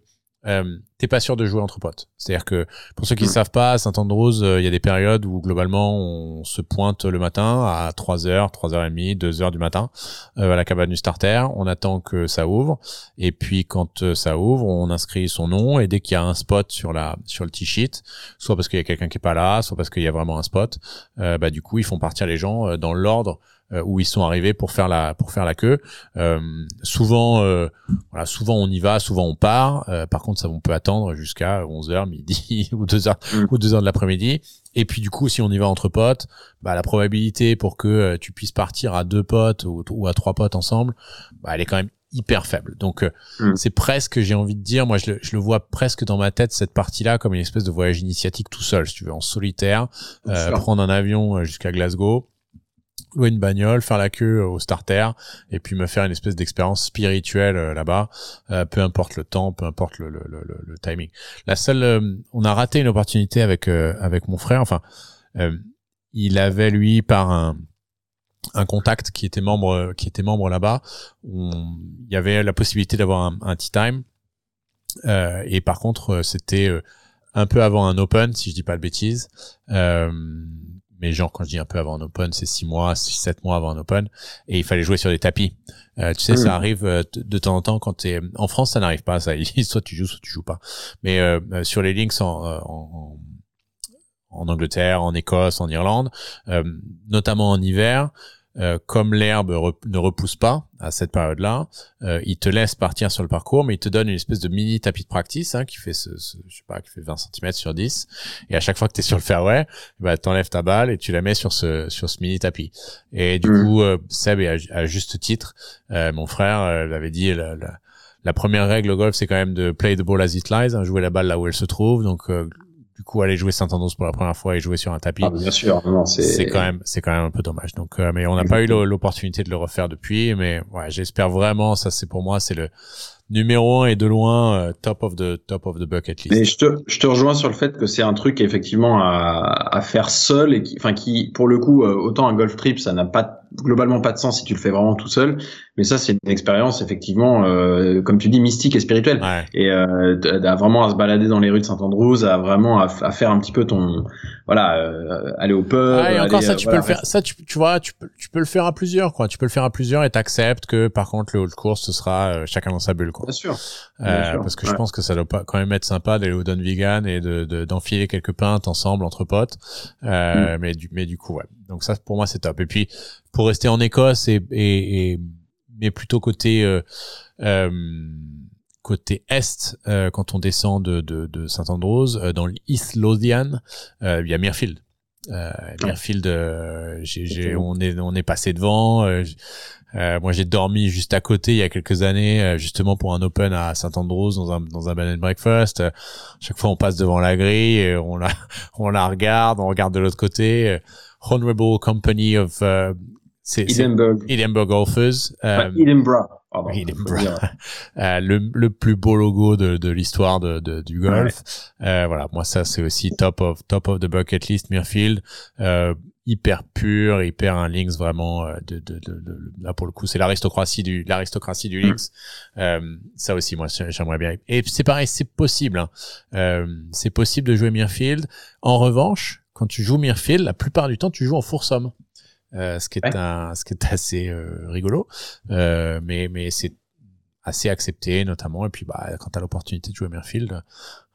euh, t'es pas sûr de jouer entre potes. C'est-à-dire que pour ceux qui ne savent pas, à Saint-Andrews, euh, il y a des périodes où globalement on se pointe le matin à 3h, 3h30, 2h du matin euh, à la cabane du starter, on attend que ça ouvre. Et puis quand ça ouvre, on inscrit son nom. Et dès qu'il y a un spot sur la sur le t-sheet, soit parce qu'il y a quelqu'un qui est pas là, soit parce qu'il y a vraiment un spot, bah du coup, ils font partir les gens dans l'ordre où ils sont arrivés pour faire la pour faire la queue. Euh, souvent, euh, voilà, souvent on y va, souvent on part. par contre, ça on peut attendre jusqu'à 11h, midi ou 2h mm. ou 2h de l'après-midi. Et puis du coup, si on y va entre potes, bah, la probabilité pour que tu puisses partir à deux potes ou, à trois potes ensemble, bah, elle est quand même hyper faible. Donc mm. c'est presque, j'ai envie de dire, moi je le, je le, vois presque dans ma tête cette partie-là comme une espèce de voyage initiatique tout seul, si tu veux, en solitaire, prendre un avion jusqu'à Glasgow louer une bagnole, faire la queue au starter et puis me faire une espèce d'expérience spirituelle euh, là-bas, euh, peu importe le temps, peu importe le, le, le, le timing. La seule, euh, on a raté une opportunité avec avec mon frère. Enfin, il avait lui par un un contact qui était membre qui était membre là-bas. Il y avait la possibilité d'avoir un, un tea time et par contre c'était un peu avant un open si je dis pas de bêtises. Euh, mais genre quand je dis un peu avant un open, c'est six mois, six, sept mois avant un open, et il fallait jouer sur des tapis. Euh, tu sais, ça arrive euh, de temps en temps quand t'es en France, ça n'arrive pas, ça. soit tu joues, soit tu joues pas. Mais euh, euh sur les links en, en, en, Angleterre, en Écosse, en Irlande, notamment en hiver, euh, comme l'herbe ne repousse pas à cette période-là, euh, il te laisse partir sur le parcours, mais il te donne une espèce de mini tapis de practice hein, qui fait ce, je sais pas, qui fait 20 cm sur 10. Et à chaque fois que tu es sur le fairway, bah t'enlèves ta balle et tu la mets sur ce sur ce mini tapis. Et du mmh. coup, euh, Seb, à, à, juste titre, euh, mon frère l'avait dit. La, la, la, première règle au golf, c'est quand même de play the ball as it lies, hein, jouer la balle là où elle se trouve. Donc du coup aller jouer Saint-Andrews pour la première fois et jouer sur un tapis. Ah, bien sûr, c'est quand même c'est quand même un peu dommage. Donc euh, mais on n'a pas eu l'opportunité de le refaire depuis mais ouais, j'espère vraiment ça c'est pour moi c'est le numéro un et de loin euh, top of the top of the bucket list. Mais je te, je te rejoins sur le fait que c'est un truc effectivement à, à faire seul et qui enfin qui pour le coup euh, autant un golf trip ça n'a pas globalement pas de sens si tu le fais vraiment tout seul. Mais ça, c'est une expérience effectivement, euh, comme tu dis, mystique et spirituelle. Et euh, vraiment à se balader dans les rues de Saint-Andrews, à vraiment à, faire un petit peu ton, voilà, euh, aller au pub. Ah, et encore ça, tu peux le faire. Ça, tu, tu vois, tu peux, tu peux le faire à plusieurs, quoi. Tu peux le faire à plusieurs et t'acceptes que par contre le haut course, ce sera euh, chacun dans sa bulle, quoi. Bien sûr. Euh, parce que je pense que ça doit pas quand même être sympa d'aller au Don Vegan et de d'enfiler quelques pintes ensemble entre potes. Euh, mm. Mais du mais du coup, ouais. Donc ça, pour moi, c'est top. Et puis pour rester en Écosse et, et, et mais plutôt côté euh, euh, côté est euh, quand on descend de, de, de Saint Andrews euh, dans l'East Lothian il y a Mirfield euh, Mirfield j'ai, on est on est passé devant moi j'ai dormi juste à côté il y a quelques années justement pour un open à Saint Andrews dans un dans un bed and breakfast chaque fois on passe devant la grille et on la on la regarde on regarde de l'autre côté Honorable Company of c'est Edinburgh. Edinburgh Golfers. Euh, Edinburgh. euh, le, le plus beau logo de, de l'histoire de, de, du golf. Euh, voilà, moi ça c'est aussi top of top of the bucket list Mirfield. Euh, hyper pur, hyper un links vraiment euh, de, de, de, là pour le coup c'est l'aristocratie du l'aristocratie du links. Mm. Euh, ça aussi moi j'aimerais bien. Et c'est pareil, c'est possible. Hein. Euh, c'est possible de jouer Mirfield. En revanche, quand tu joues Mirfield, la plupart du temps tu joues en somme euh, ce qui est un, ce qui est assez euh, rigolo, euh, mais mais c'est assez accepté notamment et puis bah quand t'as l'opportunité de jouer Mirfield,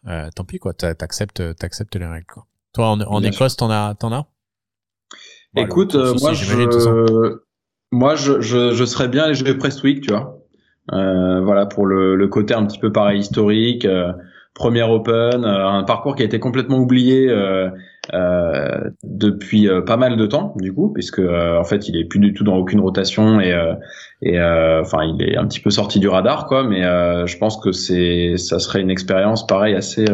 euh, tant pis quoi, t'acceptes t'acceptes les règles quoi. Toi en, en Écosse t'en as t'en as? Écoute, moi je Moi, je, je, je serais bien les jeux Prestwick, tu vois. Euh, voilà pour le, le, côté un petit peu pareil historique. Euh, premier Open, euh, un parcours qui a été complètement oublié euh, euh, depuis pas mal de temps du coup, puisque en fait il est plus du tout dans aucune rotation et, et enfin il est un petit peu sorti du radar quoi. Mais je pense que c'est ça serait une expérience pareil assez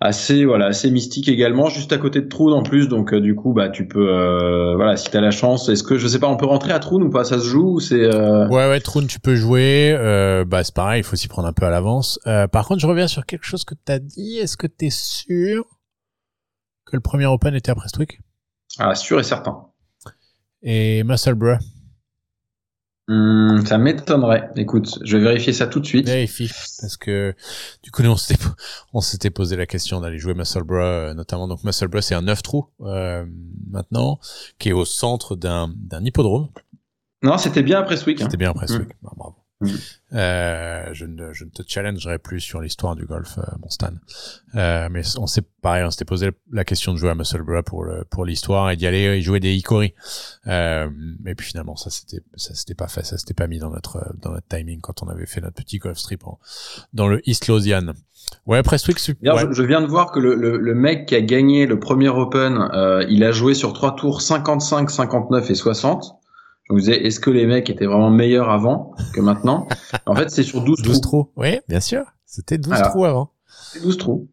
assez voilà assez mystique également juste à côté de Troon en plus. Donc euh, du coup bah tu peux euh, voilà si t'as la chance est-ce que je sais pas on peut rentrer à Troon ou pas? Ça se joue ou c'est euh... ouais ouais Troon tu peux jouer. Euh, bah c'est pareil il faut s'y prendre un peu à l'avance. Par contre je reviens sur quelque chose que t'as dit. Est-ce que t'es sûr que le premier Open était à Prestwick ah sûr et certain et Musselburgh Hmm, ça m'étonnerait. Écoute, je vais vérifier ça tout de suite. Vérifie, parce que du coup, nous, on s'était, on s'était posé la question d'aller jouer Musselburgh, euh, notamment. Donc, Musselburgh, c'est un neuf trous euh, maintenant, qui est au centre d'un, d'un hippodrome. Non, c'était bien après ce week. Hein. C'était bien après ce week. Bah, bravo. Euh, je, ne, je ne te challengerai plus sur l'histoire du golf, euh, mon Stan. Euh, mais on s'est pareil, on s'était posé la question de jouer à Musselburgh pour le, pour l'histoire et d'y aller y jouer des Hickory. Euh, mais puis finalement, ça c'était ça c'était pas fait, ça s'était pas mis dans notre dans notre timing quand on avait fait notre petit golf strip en, dans le East Lothian. Ouais, Prestwick. Ouais. Je, je, viens de voir que le, le, le, mec qui a gagné le premier Open, euh, il a joué sur trois tours 55, 59 et 60. Je vous disais, est-ce que les mecs étaient vraiment meilleurs avant que maintenant En fait, c'est sur 12, 12 trous. Oui, bien sûr. C'était 12 trous avant. C'est 12 trous.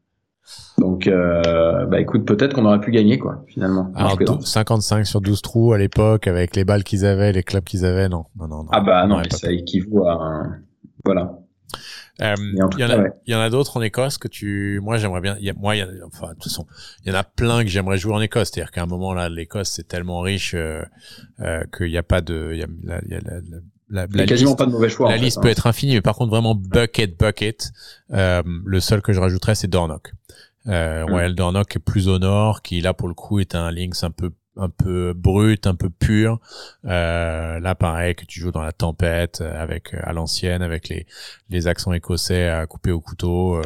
Donc, euh, bah écoute, peut-être qu'on aurait pu gagner, quoi, finalement. Alors, 55 sur 12 trous à l'époque, avec les balles qu'ils avaient, les clubs qu'ils avaient, non. non, non, non ah bah non, ça équivaut à un... Voilà. Euh, il y, en a, y en a d'autres en Écosse que tu, moi j'aimerais bien. Y a, moi, y a, enfin de toute façon, il y en a plein que j'aimerais jouer en Écosse. C'est-à-dire qu'à un moment là, l'Écosse c'est tellement riche euh, euh, qu'il n'y a pas de, il y a, la, y a la, la, la, quasiment pas de mauvais choix. La liste peut hein. être infinie, mais par contre vraiment bucket bucket. Euh, le seul que je rajouterais c'est Dornock. Euh. Royal Dornock est plus au nord, qui là pour le coup est un links un peu un peu brut, un peu pur. Euh, là, pareil, que tu joues dans la tempête, euh, avec euh, à l'ancienne, avec les les accents écossais à couper au couteau. Euh,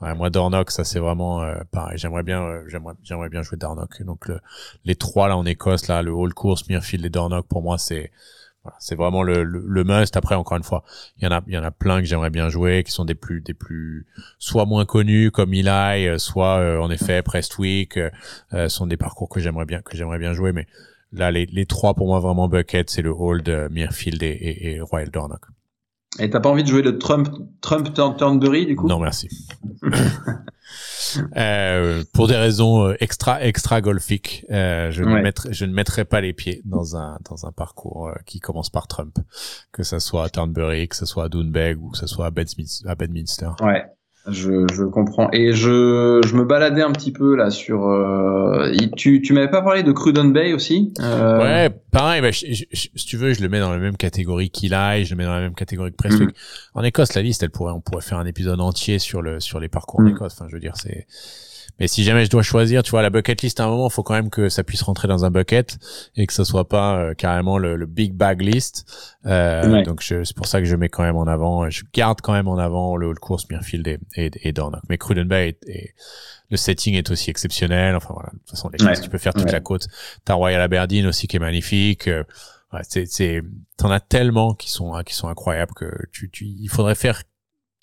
ouais, moi, Dornock, ça c'est vraiment pareil. J'aimerais bien, j'aimerais j'aimerais bien jouer Dornock. Donc le, les trois là en Écosse, là, le Hall Course, Mirfield et Dornock, pour moi, c'est c'est vraiment le, le, must. Après, encore une fois, il y en a, il y en a plein que j'aimerais bien jouer, qui sont des plus, des plus, soit moins connus comme Eli, euh, soit euh, en effet Prestwick, euh, sont des parcours que j'aimerais bien, que j'aimerais bien jouer. Mais là, les, les trois pour moi vraiment bucket, c'est le Hold, Mirfield et, et, Royal Dornock. Et t'as pas envie de jouer le Trump, Trump Turnberry du coup? Non, merci. Euh, pour des raisons euh, extra extra golfiques, euh, je ne mettrai je ne mettrai pas les pieds dans un dans un parcours euh, qui commence par Trump, que ça soit à Turnberry, que ce soit à Doonbeg ou que ce soit à Bedminster. À Bedminster. Ouais. Je, je comprends. Et je, je me baladais un petit peu là sur. Euh, tu tu m'avais pas parlé de Cruden Bay aussi euh... Ouais, pareil. Bah, si tu veux, je le mets dans la même catégorie qu'Eli, je le mets dans la même catégorie que Prestwick. Mhm. En Écosse, la liste, elle pourrait, on pourrait faire un épisode entier sur le sur les parcours en mhm. Écosse. Enfin, je veux dire, c'est mais si jamais je dois choisir, tu vois, la bucket list à un moment, il faut quand même que ça puisse rentrer dans un bucket et que ce soit pas euh, carrément le, le, big bag list. Euh, Donc c'est pour ça que je mets quand même en avant, je garde quand même en avant le Hall Course, Mirfield et, et, et Dornock. Mais Cruden Bay et, le setting est aussi exceptionnel. Enfin voilà, de toute façon, les choses, tu peux faire toute la côte. T'as Royal Aberdeen aussi qui est magnifique. Euh, ouais, c'est, c'est, t'en as tellement qui sont, qui sont incroyables que tu, tu, il faudrait faire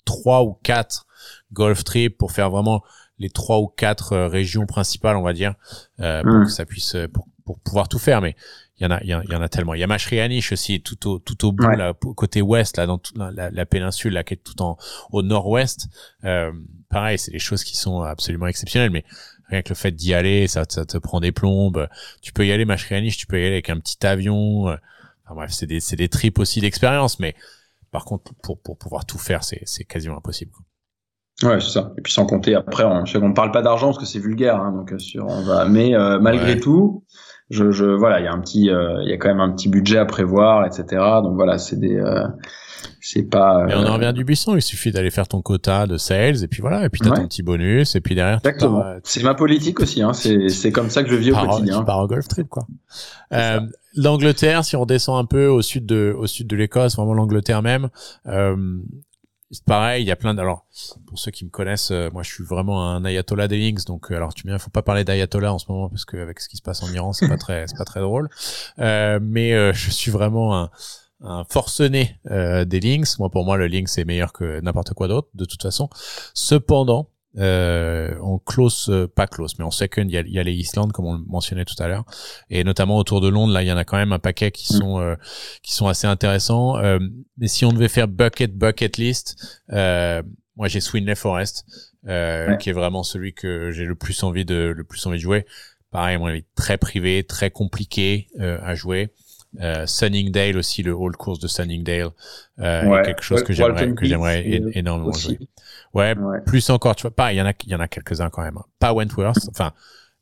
trois ou quatre golf trips pour faire vraiment les trois ou quatre euh, régions principales, on va dire, euh, pour hmm. que ça puisse, euh, pour, pour pouvoir tout faire. Mais il y en a, il y, en a tellement. Il y a Mashrianish aussi, tout au, tout au bout, là, côté ouest, là, dans la, la, péninsule, là, qui est tout en, au nord-ouest. Euh, pareil, c'est des choses qui sont absolument exceptionnelles, mais rien que le fait d'y aller, ça, ça te prend des plombes. Tu peux y aller, Mashrianish, tu peux y aller avec un petit avion. Enfin bref, c'est des, c'est des trips aussi d'expérience, mais par contre, pour, pour pouvoir tout faire, c'est, c'est quasiment impossible. Quoi. Ouais, c'est ça. Et puis sans compter après, on ne parle pas d'argent parce que c'est vulgaire, hein, donc euh, sur on va. Mais euh, malgré tout, je, je voilà, il y a un petit, euh, il y a quand même un petit budget à prévoir, etc. Donc voilà, c'est des, c'est pas. Et on en revient du buisson. Il suffit d'aller faire ton quota de sales et puis voilà, et puis t'as ton petit bonus et puis derrière. Exactement. C'est ma politique aussi. Hein. C'est c'est comme ça que je vis au quotidien. Par au golf trip quoi. Euh, L'Angleterre, si on descend un peu au sud de au sud de l'Écosse, vraiment l'Angleterre même. Euh, pareil, il y a plein de, alors, pour ceux qui me connaissent, euh, moi, je suis vraiment un ayatollah des links, donc, euh, alors, tu il faut pas parler d'ayatollah en ce moment, parce qu'avec ce qui se passe en Iran, c'est pas très, c'est pas très drôle. Euh, mais euh, je suis vraiment un, un forcené des links. Moi, pour moi, le link, c'est meilleur que n'importe quoi d'autre, de toute façon. Cependant, euh, en close, euh, pas close, mais en second, il y a, y a, les Island comme on le mentionnait tout à l'heure, et notamment autour de Londres, là, il y en a quand même un paquet qui mm. sont euh, qui sont assez intéressants. Euh, mais si on devait faire bucket bucket list, euh, moi j'ai Swinley Forest, qui est vraiment celui que j'ai le plus envie de le plus envie de jouer. Pareil, mon avis, très privé, très compliqué à jouer. Euh, Sunningdale aussi, le hall course de Sunningdale, euh, quelque chose que j'aimerais que j'aimerais énormément jouer. Ouais, plus encore, tu vois pas, il y en a il y en a quelques-uns quand même. Hein. Pas Wentworth, enfin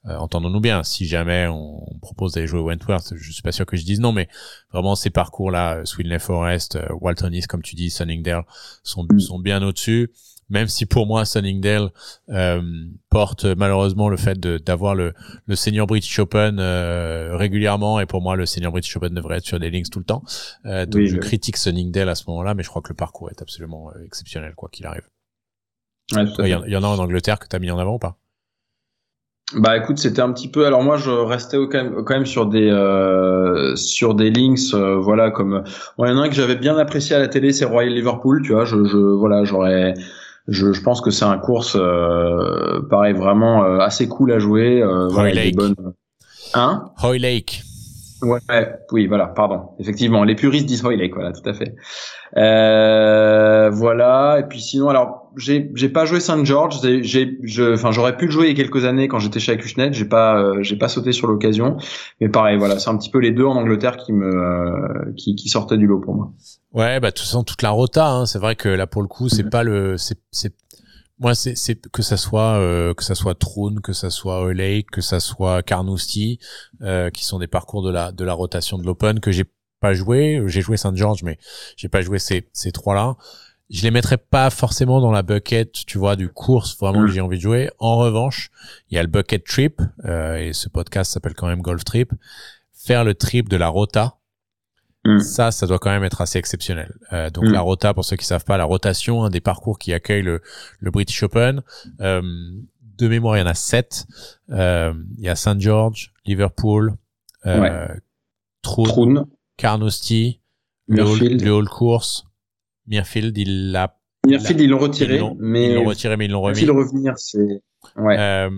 euh, entendons-nous bien, si jamais on, propose d'aller jouer Wentworth, je suis pas sûr que je dise non, mais vraiment ces parcours-là, euh, Swinley Forest, euh, Walton East, comme tu dis, Sunningdale, sont, mm. sont bien au-dessus même si pour moi Sunningdale euh, porte malheureusement le fait d'avoir le, le senior British Open euh, régulièrement et pour moi le senior British Open devrait être sur des links tout le temps euh, donc je critique Sunningdale à ce moment-là mais je crois que le parcours est absolument exceptionnel quoi qu'il arrive il y, y, en a en Angleterre que tu as mis en avant ou pas? Bah écoute, c'était un petit peu. Alors moi, je restais quand même, quand même sur des euh, sur des links, euh, voilà comme. il y en a un que j'avais bien apprécié à la télé, c'est Royal Liverpool. Tu vois, je, je voilà, j'aurais je, je pense que c'est un course euh, pareil vraiment assez cool à jouer. Euh, Hoy Lake. Bonnes... Hein? Hoy Lake. Ouais, oui, voilà, pardon. Effectivement, les puristes disent Hoy Lake, voilà, tout à fait. Euh, voilà, et puis sinon, alors j'ai j'ai pas joué Saint George, j'ai je enfin j'aurais pu le jouer il y a quelques années quand j'étais chez Acushnet, j'ai pas euh, j'ai pas sauté sur l'occasion, mais pareil, voilà, c'est un petit peu les deux en Angleterre qui me euh, qui qui sortaient du lot pour moi. Ouais, bah de toute façon toute la rota, hein, c'est vrai que là pour le coup c'est mm-hmm. pas le c'est c'est moi c'est c'est que ça soit euh, que ça soit Troon, que ça soit Lake, que ça soit Carnoustie, euh, qui sont des parcours de la de la rotation de l'Open que j'ai pas joué, j'ai joué Saint George mais j'ai pas joué ces ces trois là. Je les mettrais pas forcément dans la bucket, tu vois, du course vraiment que mm. j'ai envie de jouer. En revanche, il y a le bucket trip euh, et ce podcast s'appelle quand même Golf Trip. Faire le trip de la rota, Mm. Ça, ça doit quand même être assez exceptionnel. Euh, donc mm. la rota, pour ceux qui savent pas, la rotation, un des parcours qui accueille le, le British Open. Euh, de mémoire, il y en a sept. Euh, il y a Saint George, Liverpool, euh, ouais. Troon, Carnoustie, le Hall, le Hall Course, Mirfield, il l'a. Mirfield, ils l'ont retiré, mais ils l'ont retiré, mais ils l'ont remis. Mirfield revenir, c'est. Ouais. Euh,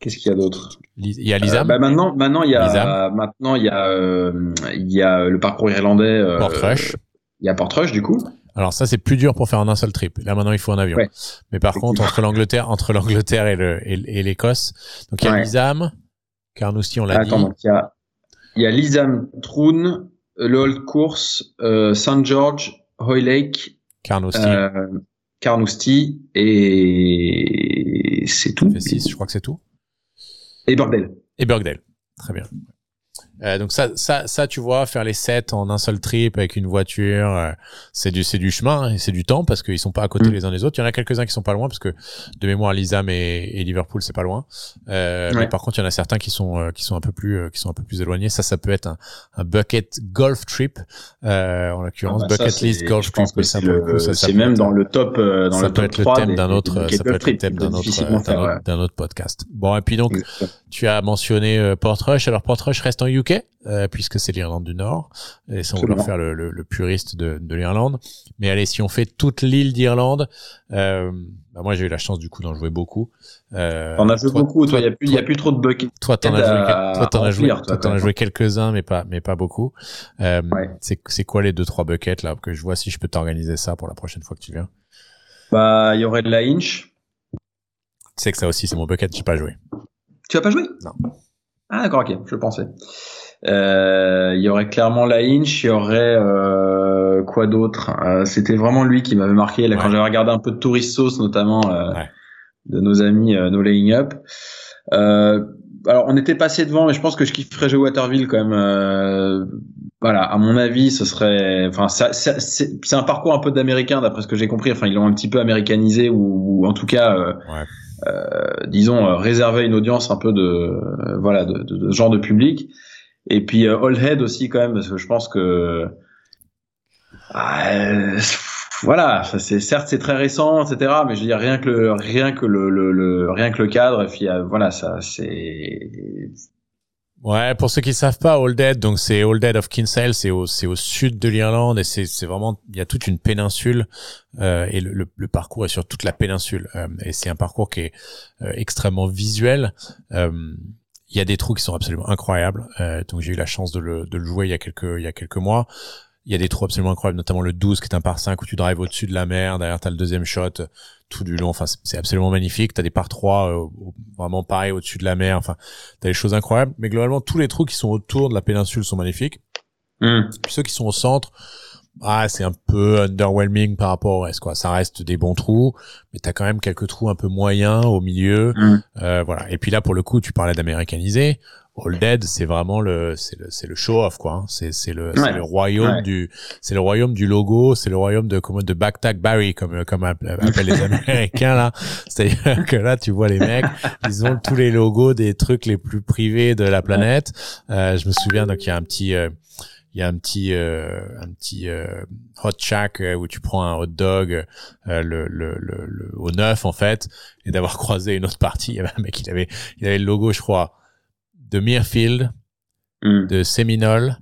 Qu'est-ce qu'il y a d'autre? Il y a Lizam. Euh, bah maintenant, maintenant il y a maintenant il y a euh, il y a le parcours irlandais. Euh, Portrush. Il y a Portrush du coup. Alors ça c'est plus dur pour faire en un seul trip. Là maintenant il faut un avion. Ouais. Mais par contre entre l'Angleterre entre l'Angleterre et le et, l'Écosse, donc il y a ouais. Lizam, Carnoustie on l'a dit. Attends donc il y a il y a Lizam, Troon, le Old Course, euh, Saint George, Hoylake, Carnoustie. Euh, Carnoustie et c'est tout. six, je crois que c'est tout. Et Bordel. Et Bergdale. Très bien. Euh, donc ça, ça, ça, tu vois, faire les sept en un seul trip avec une voiture, euh, c'est du, c'est du chemin et c'est du temps parce qu'ils sont pas à côté mm. les uns des autres. Il y en a quelques-uns qui sont pas loin parce que de mémoire, Lisam et, et Liverpool, c'est pas loin. Euh, Mais par contre, il y en a certains qui sont, qui sont un peu plus, qui sont un peu plus éloignés. Ça, ça peut être un, un bucket golf trip, en l'occurrence, ah bah bucket list golf trip. C'est même dans le top, dans ça le peut top être le thème d'un autre, ça peut être le thème d'un autre, d'un autre podcast. Bon, et puis donc, tu as mentionné Portrush. Alors Portrush reste en UK euh, puisque c'est l'Irlande du Nord, et sans vouloir faire le, le, le puriste de, de l'Irlande. Mais allez, si on fait toute l'île d'Irlande, euh, bah moi j'ai eu la chance du coup d'en jouer beaucoup. Euh, t'en as joué beaucoup, toi, il y a plus, il y a plus trop de buckets. Toi, t'en as joué, toi, t'en as joué, toi, t'en as joué quelques-uns, mais pas, mais pas beaucoup. Euh, ouais. c'est, c'est quoi les deux trois buckets là que je vois si je peux t'organiser ça pour la prochaine fois que tu viens? Bah, il y aurait de la inch. Tu sais que ça aussi c'est mon bucket, j'ai pas joué. Tu as pas joué Non. Ah d'accord, ok, je pensais. Euh, il y aurait clairement la Inch, il y aurait euh, quoi d'autre? Euh, C'était vraiment lui qui m'avait marqué là, quand j'avais regardé un peu de Tourist Sauce notamment ouais. de nos amis No Laying Up. alors on était passé devant, mais je pense que je kifferais jouer Waterville quand même. voilà, à mon avis, ce serait, enfin, c'est un parcours un peu d'américain d'après ce que j'ai compris. Enfin, ils l'ont un petit peu américanisé ou, ou en tout cas. Ouais. Euh, disons réservé une audience un peu de voilà de, de, de, genre de public et puis euh, All Head aussi quand même, parce que je pense que... Ah, voilà, c'est certes c'est très récent, etc. Mais je veux dire rien que le rien que le, le, rien que le cadre, et puis euh, voilà, ça c'est. Ouais, pour ceux qui savent pas, All Dead, donc c'est All Dead of Kinsale, c'est au c'est au sud de l'Irlande et c'est c'est vraiment il y a toute une péninsule euh, et le, le, parcours est sur toute la péninsule euh, et c'est un parcours qui est euh, extrêmement visuel. Il y a des trous qui sont absolument incroyables. donc j'ai eu la chance de le de le jouer il y a quelques il y a quelques mois. Il y a des trous absolument incroyables, notamment le 12 qui est un par 5 où tu drives au-dessus de la mer, derrière t'as le deuxième shot tout du long, enfin c'est absolument magnifique, t'as des par 3 euh, vraiment pareil au-dessus de la mer, enfin t'as des choses incroyables, mais globalement tous les trous qui sont autour de la péninsule sont magnifiques. Mm. Puis ceux qui sont au centre, ah c'est un peu underwhelming par rapport au reste quoi, ça reste des bons trous, mais t'as quand même quelques trous un peu moyens au milieu, mm. euh, voilà. Et puis là pour le coup tu parlais d'américaniser, All Dead, c'est vraiment le, c'est le, c'est le show off quoi. Hein. C'est, c'est le, c'est le royaume du, c'est le royaume du logo, c'est le royaume de comment de Backtack Barry comme comme appellent les Américains là. C'est-à-dire que là tu vois les mecs, ils ont tous les logos des trucs les plus privés de la planète. Euh, je me souviens donc il y a un petit euh, il y a un petit euh, un petit euh, hot shack où tu prends un hot dog le, le, le, le, au neuf en fait et d'avoir croisé une autre partie il y avait un mec il avait il avait le logo je crois de Mirfield, hmm. de Seminole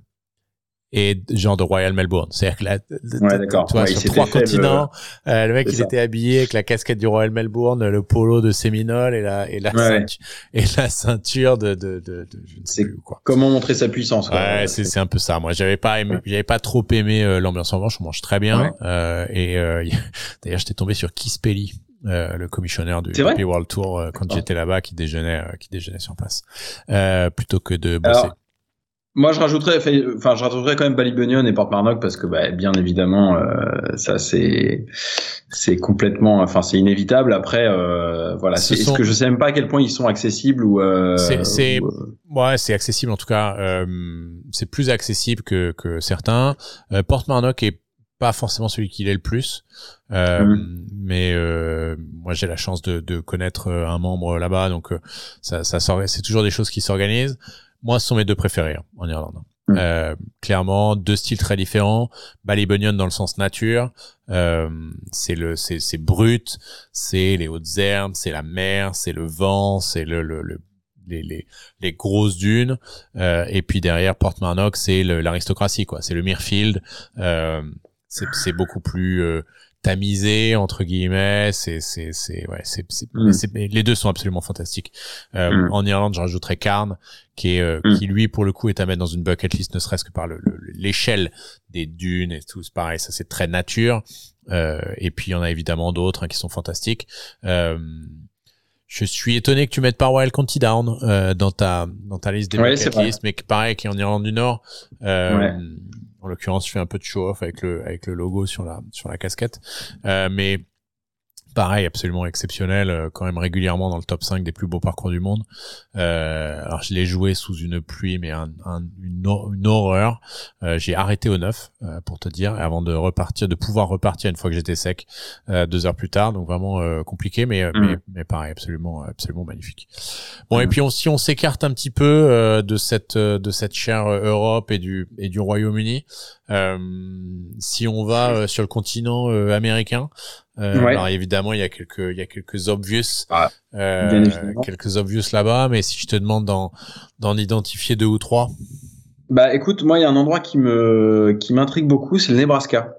et genre de Royal Melbourne. C'est-à-dire que là, tu vois, sur trois continents, euh, le mec il était habillé avec la casquette du Royal Melbourne, le polo de Seminole et la et la ceinture, et la ceinture de de de, de je ne sais plus quoi. Comment montrer sa puissance. Quoi. Ouais, c'est c'est un peu ça. Moi, j'avais pas aimé, j'avais pas trop aimé euh, l'ambiance en revanche. On mange très bien. Euh, et d'ailleurs, j'étais tombé sur Keith Pelly euh, le commissionnaire du Happy World Tour euh, quand j'étais là-bas qui déjeunait euh, qui déjeunait sur place plutôt que de bosser. moi, je rajouterais, enfin, je rajouterais quand même Balibonion et Port Marnock parce que, bah, bien évidemment, ça c'est, c'est complètement, enfin, c'est inévitable. Après, voilà, Ce est-ce que je sais même pas à quel point ils sont accessibles ou. c'est, ouais, c'est accessible en tout cas. c'est plus accessible que que certains. Port Marnock est pas forcément celui qui l'est le plus, euh, mm. mais euh, moi j'ai la chance de, de, connaître euh, un membre là-bas, donc euh, ça, ça c'est toujours des choses qui s'organisent. Moi, ce sont mes deux préférés hein, en Irlande. Mm. Euh, clairement, deux styles très différents. Ballybunion dans le sens nature, euh, c'est le, c'est, c'est brut, c'est les hautes herbes, c'est la mer, c'est le vent, c'est le, le, le les, les, les, grosses dunes euh, et puis derrière Port Marnock c'est l'aristocratie quoi c'est le Mirfield euh, c'est beaucoup plus euh, tamisé entre guillemets c'est c'est c'est ouais c'est mm. les deux sont absolument fantastiques euh, mm. en Irlande j'en rajouterais Carn qui est euh, mm. qui lui pour le coup est à mettre dans une bucket list ne serait-ce que par l'échelle le, des dunes et tout c'est pareil ça c'est très nature euh, et puis il y en a évidemment d'autres hein, qui sont fantastiques euh, je suis étonné que tu mettes pas County Down euh, dans ta dans ta liste des bucket list, mais pareil qui est en Irlande du Nord. Ouais. En l'occurrence, je fais un peu de show off avec le logo sur la sur la casquette, euh, mais pareil, absolument exceptionnel, euh, quand même régulièrement dans le top 5 des plus beaux parcours du monde. Euh, alors je l'ai joué sous une pluie, mais un, une, une, horreur. Euh, j'ai arrêté au 9, euh, pour te dire, avant de repartir, de pouvoir repartir une fois que j'étais sec, euh, deux heures plus tard. Donc vraiment compliqué, mais, mm. mais, mais pareil, absolument absolument magnifique. Bon, et mm. puis on, si on s'écarte un petit peu de cette de cette chère Europe et du et du Royaume-Uni, si on va sur le continent américain, euh, Alors évidemment, il y a quelques, il y a quelques obvious, ah, euh, quelques obvious là-bas, mais si je te demande d'en, d'en identifier deux ou trois. Bah écoute, moi il y a un endroit qui me, qui m'intrigue beaucoup, c'est le Nebraska.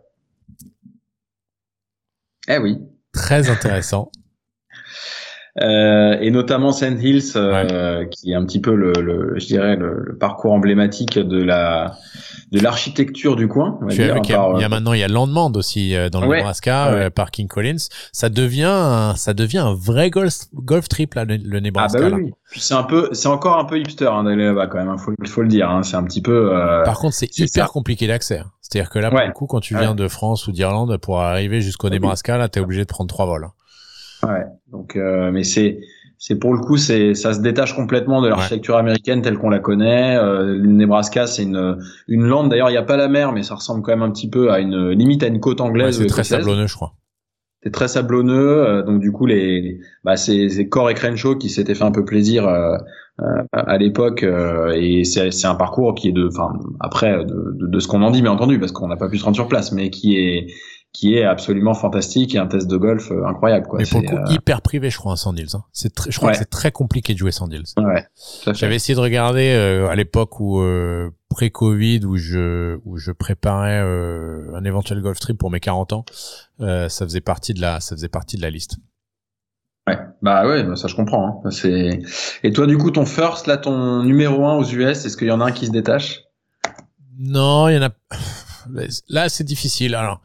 Eh oui. Très intéressant. Euh, et notamment Sand Hills, euh, qui est un petit peu le, le je dirais le, parcours emblématique de la de l'architecture du coin. il, y a, euh, maintenant il y a Landmand aussi dans le Nebraska, par King Collins. Ça devient un, ça devient un vrai golf golf trip là, le, Nebraska. Ah bah oui, Puis c'est un peu, c'est encore un peu hipster hein, d'aller là-bas quand même. Il hein, faut, faut le dire. Hein, c'est un petit peu. Par contre, c'est hyper compliqué d'accès. Hein. C'est-à-dire que là, pour le coup, quand tu viens de France ou d'Irlande, pour arriver jusqu'au Nebraska, là, t'es obligé de prendre trois vols. Ouais. Donc, euh, mais c'est c'est pour le coup, c'est ça se détache complètement de l'architecture américaine telle qu'on la connaît. Euh, le Nebraska, c'est une une lande. D'ailleurs, il n'y a pas la mer, mais ça ressemble quand même un petit peu à une limite à une côte anglaise. c'est très sablonneux, je crois. C'est très sablonneux, euh, donc du coup les, bah c'est Core et Crenshaw qui s'étaient fait un peu plaisir euh, euh à l'époque et c'est c'est un parcours qui est de, enfin après de, de, de ce qu'on en dit bien entendu parce qu'on n'a pas pu se rendre sur place, mais qui est qui est absolument fantastique et un test de golf euh, incroyable. Quoi. Mais pour le coup, hyper privé, je crois, sans deals. Hein. C'est très, je crois que c'est très compliqué de jouer sans deals. Ouais. J'avais essayé de regarder à l'époque où pré-Covid où je où je préparais un éventuel golf trip pour mes 40 ans. ça faisait partie de la ça faisait partie de la liste. Ouais, bah ouais, bah ça je comprends. Hein. C'est et toi du coup ton first là, ton numéro un aux US, est-ce qu'il y en a un qui se détache? Non, il y en a. Là c'est difficile. Alors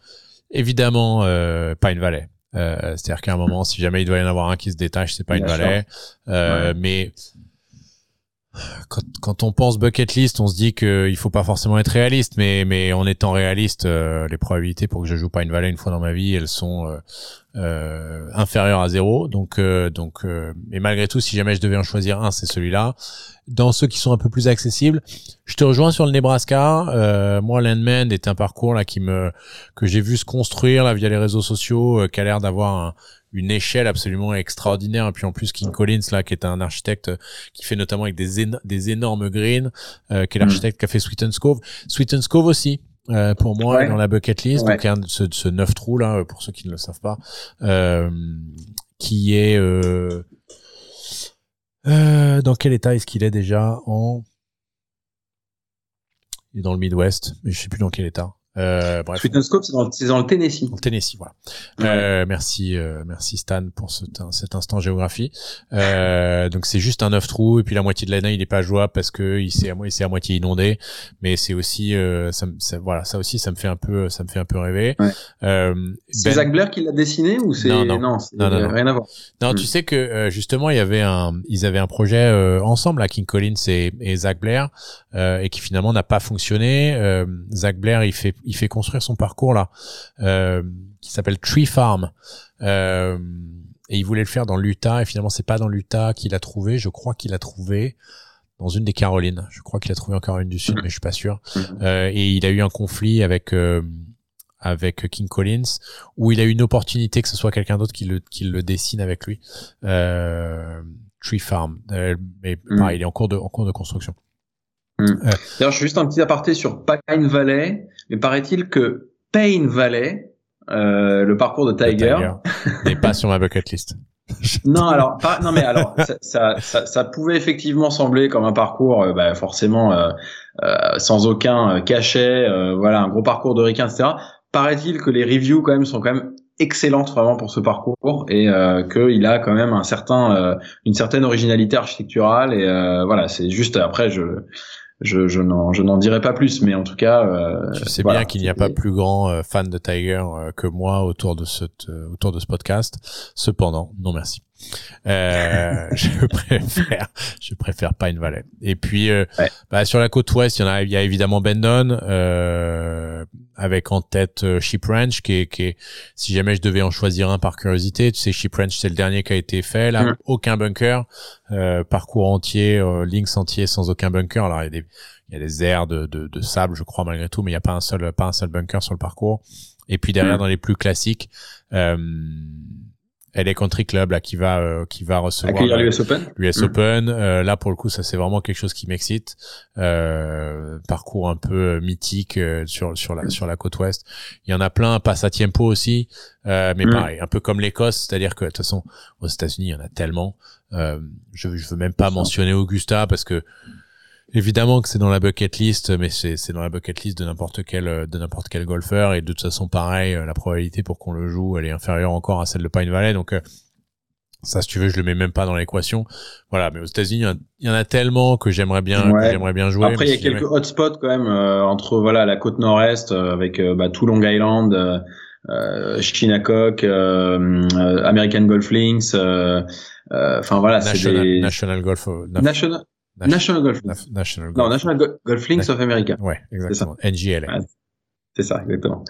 évidemment euh, Pine Valley. Euh, C'est-à-dire qu'à un moment, si jamais il doit y en avoir un qui se détache, c'est Pine Valley. Euh, Mais quand, quand, on pense bucket list, on se dit qu'il faut pas forcément être réaliste, mais mais en étant réaliste, euh, les probabilités pour que je joue Pine Valley une fois dans ma vie, elles sont euh, euh, inférieur à zéro. Donc, euh, donc, euh, mais malgré tout, si jamais je devais en choisir un, c'est celui-là. Dans ceux qui sont un peu plus accessibles, je te rejoins sur le Nebraska. Moi, Landman est un parcours là qui me que j'ai vu se construire là via les réseaux sociaux, qui a l'air d'avoir une échelle absolument extraordinaire. Et puis en plus, King Collins là, qui est un architecte qui fait notamment avec des, des énormes greens, qui est l'architecte qui a fait Sweet Cove. Sweet Cove aussi. Euh, pour moi dans la bucket list. Donc un, ce, ce neuf trous là, pour ceux qui ne le savent pas, euh, qui est euh, euh, dans quel état est-ce qu'il est déjà en Il est dans le Midwest, mais je sais plus dans quel état. Euh, bref. c'est dans, dans, le Tennessee. Dans le Tennessee, voilà. Euh, merci, euh, merci Stan pour ce, cet instant géographie. Euh, donc c'est juste un neuf trous et puis la moitié de l'année il est pas jouable parce que il s'est à, à moitié inondé. Mais c'est aussi, euh, ça, ça, voilà, ça aussi ça me fait un peu, ça me fait un peu rêver. Ouais. Euh, c'est ben... Zach Blair qui l'a dessiné ou c'est non, non, non, non, non, rien à voir. Non, tu hmm. sais que justement il y avait un, ils avaient un projet ensemble à King Collins et, et Zach Blair et qui finalement n'a pas fonctionné. Zach Blair il fait il fait construire son parcours là, euh, qui s'appelle Tree Farm. Euh, et il voulait le faire dans l'Utah et finalement c'est pas dans l'Utah qu'il a trouvé. Je crois qu'il a trouvé dans une des Carolines. Je crois qu'il a trouvé en Caroline du Sud, mais je suis pas sûr. Euh, et il a eu un conflit avec avec King Collins où il a eu une opportunité que ce soit quelqu'un d'autre qui le qui le dessine avec lui. Euh, Tree Farm, euh, mais mm. pareil, il est en cours de en cours de construction. Mm. D'ailleurs, je fais juste un petit aparté sur Pine Valley, mais paraît-il que Payne Valley, euh, le parcours de Tiger, n'est pas sur ma bucket list. non, alors, non, mais alors, ça, ça, ça, pouvait effectivement sembler comme un parcours, euh, bah, forcément euh, euh, sans aucun cachet, voilà, un gros parcours de ricain, etc. Paraît-il que les reviews quand même sont quand même excellentes vraiment pour ce parcours et qu'il a quand même un certain, une certaine originalité architecturale et voilà, c'est juste après je je, je n'en je n'en dirai pas plus mais en tout cas euh, je sais bien qu'il n'y a pas plus grand euh, fan de Tiger euh, que moi autour de ce autour de ce podcast. Cependant non merci euh, je préfère, je préfère Pine Valley. Et puis, euh, bah, sur la côte ouest, il y en a, il y a évidemment Bendon, euh, avec en tête euh, Sheep Ranch, qui est, qui est, si jamais je devais en choisir un par curiosité, tu sais, Sheep Ranch, c'est le dernier qui a été fait, là, mm. aucun bunker, euh, parcours entier, links entier sans aucun bunker. Alors, il y a des, il y a des aires de, de, de sable, je crois, malgré tout, mais il n'y a pas un seul, pas un seul bunker sur le parcours. Et puis derrière, mm. dans les plus classiques, euh, LA Country Club là qui va euh, qui va recevoir l'US Open? L'US mm. Open. Euh, là pour le coup ça c'est vraiment quelque chose qui m'excite. Euh, parcours un peu mythique sur sur la sur la côte ouest. Il y en a plein, passe à Tiempo aussi, mais mm. pareil, un peu comme l'Écosse, c'est-à-dire que de toute façon aux États-Unis il y en a tellement. je je veux même pas mentionner Augusta parce que Évidemment que c'est dans la bucket list, mais c'est dans la bucket list de n'importe quel de n'importe quel golfeur et de toute façon pareil, euh, la probabilité pour qu'on le joue, elle est inférieure encore à celle de Pine Valley, donc euh, ça, si tu veux, je le mets même pas dans l'équation. Voilà, mais aux États-Unis, il y en a tellement que j'aimerais bien, j'aimerais bien jouer. Après, il y a quelques hotspots quand même euh, entre voilà la côte nord-est avec bah, tout Long Island, euh, Shinnecock, American Golf Links. Enfin voilà, c'est des National Golf. National. National Golf National Golf. Non, National Golf Links of America. Ouais, exactement. NGLA. c'est ça, exactement.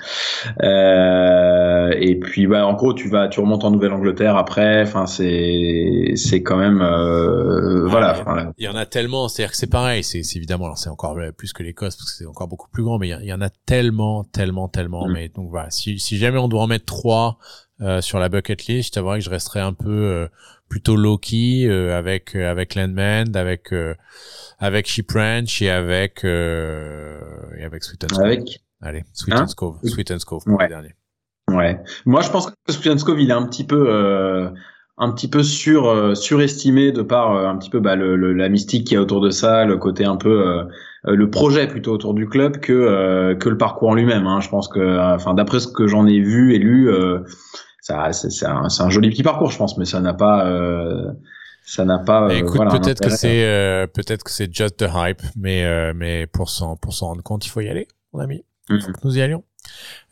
Euh, et puis, bah, en gros, tu vas, tu remontes en Nouvelle-Angleterre après. Enfin, c'est, c'est quand même, euh, voilà. Il y, en a tellement. C'est-à-dire que c'est pareil. C'est, évidemment, alors c'est encore plus que l'Écosse parce que c'est encore beaucoup plus grand, mais il y, en a tellement, tellement, tellement. Mm. Mais donc voilà, si, si jamais on doit en mettre trois euh, sur la bucket list, je t'avouerais que je resterais un peu euh, plutôt low-key euh, avec euh, avec Landman, avec euh, avec Sheep Ranch et avec et avec Sweet and Cove. Avec Allez, Sweet hein? and Cove, Sweet and Cove pour ouais. le dernier. Ouais. Moi, je pense que Swiatkov, il est un petit peu, euh, un petit peu sur, euh, surestimé de par euh, un petit peu bah, le, la mystique qui y a autour de ça, le côté un peu, euh, le projet plutôt autour du club que que le parcours en lui-même. Hein. Je pense que, enfin, d'après ce que j'en ai vu et lu, ça, c'est un, un, joli petit parcours, je pense, mais ça n'a pas ça n'a pas. écoute, peut-être que c'est peut-être que c'est just the hype, mais mais pour s'en pour s'en rendre compte, il faut y aller, mon ami. Il faut mm-hmm. que nous y allions.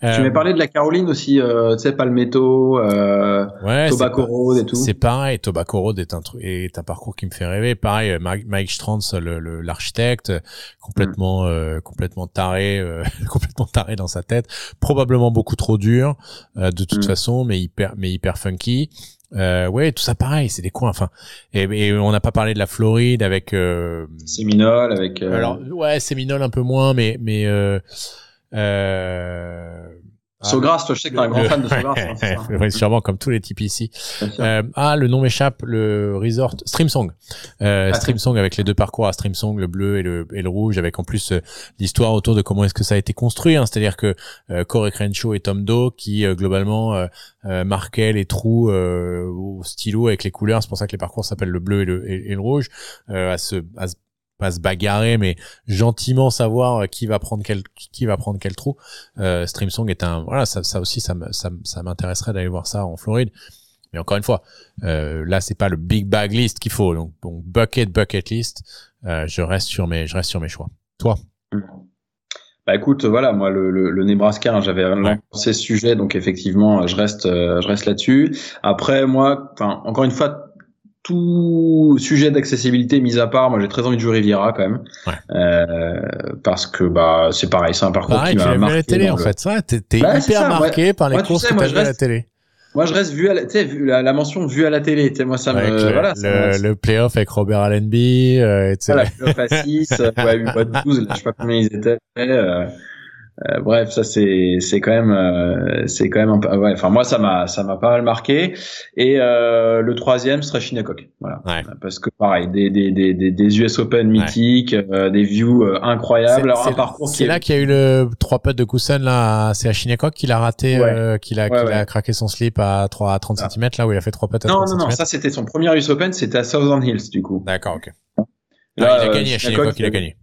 Tu euh, parlé de la Caroline aussi, euh, tu sais, Palmetto, euh, Tobacco Road et tout. C'est pareil, Tobacco Road est un truc, est un parcours qui me fait rêver. Pareil, euh, Mike, Strantz, le, l'architecte, complètement, mm. complètement taré, complètement taré dans sa tête, probablement beaucoup trop dur, de toute mm. façon, mais hyper, mais hyper funky. Euh, ouais, tout ça pareil, c'est des coins. Enfin, et, et on n'a pas parlé de la Floride avec euh, Séminole, avec. Alors ouais, Séminole un peu moins, mais mais euh, Sogras, toi, je sais que t'es un grand fan de Sogras. Hein, oui, sûrement, comme tous les types ici. Euh, ah, le nom m'échappe, le resort, Streamsong. Euh, ah, Streamsong avec les deux parcours à Streamsong, le bleu et le, et le rouge, avec en plus euh, l'histoire autour de comment est-ce que ça a été construit. Hein, C'est-à-dire que euh, Corey Crenshaw et Tom Doe, qui euh, globalement euh, marquaient les trous au stylo avec les couleurs, c'est pour ça que les parcours s'appellent le bleu et le, et, le rouge, à se, à se pas se bagarrer, mais gentiment savoir qui va prendre quel qui va prendre quel trou. Euh, Streamsong est un voilà ça, ça aussi ça ça, ça m'intéresserait d'aller voir ça en Floride. Mais encore une fois, euh, là c'est pas le big bag list qu'il faut. Donc, donc bucket bucket list. Euh, je reste sur mes je reste sur mes choix. Toi? Bah écoute, voilà, moi le, le, Nebraska, hein, j'avais lancé ce sujet, donc effectivement, je reste, euh, je reste là-dessus. Après, moi, enfin, encore une fois, tout sujet d'accessibilité mis à part, moi j'ai très envie de jouer Riviera quand même, ouais. euh, parce que bah c'est pareil, c'est un parcours qui m'a marqué. la télé en fait, ça, t'es bah, hyper marqué par les courses que t'as vu à la télé. Moi, je reste vu à la, vu la, la mention vue à la télé. Tu sais, moi, ça me, le, voilà. Le, le playoff avec Robert Allenby, euh, etc. Voilà, playoff à 6, ouais, 8 12, je sais pas combien ils étaient. Euh, euh, bref, ça c'est c'est quand même euh, c'est quand même un peu, ouais. Enfin moi ça m'a ça m'a pas mal marqué. Et euh, le troisième serait Shinnecock, voilà. Parce que pareil, des des des des, US Open mythiques, des views incroyables. Alors un parcours. C'est là qu'il y a eu le trois putts de Cousin là. C'est à Shinnecock qu'il a raté, qu'il a qu'il a craqué son slip à 3 à 30 ah. cm là où il a fait trois putts. À non non non, ça c'était son premier US Open, c'était à Southern Hills du coup. D'accord, ok. Là, il a gagné à Shinnecock, il a gagné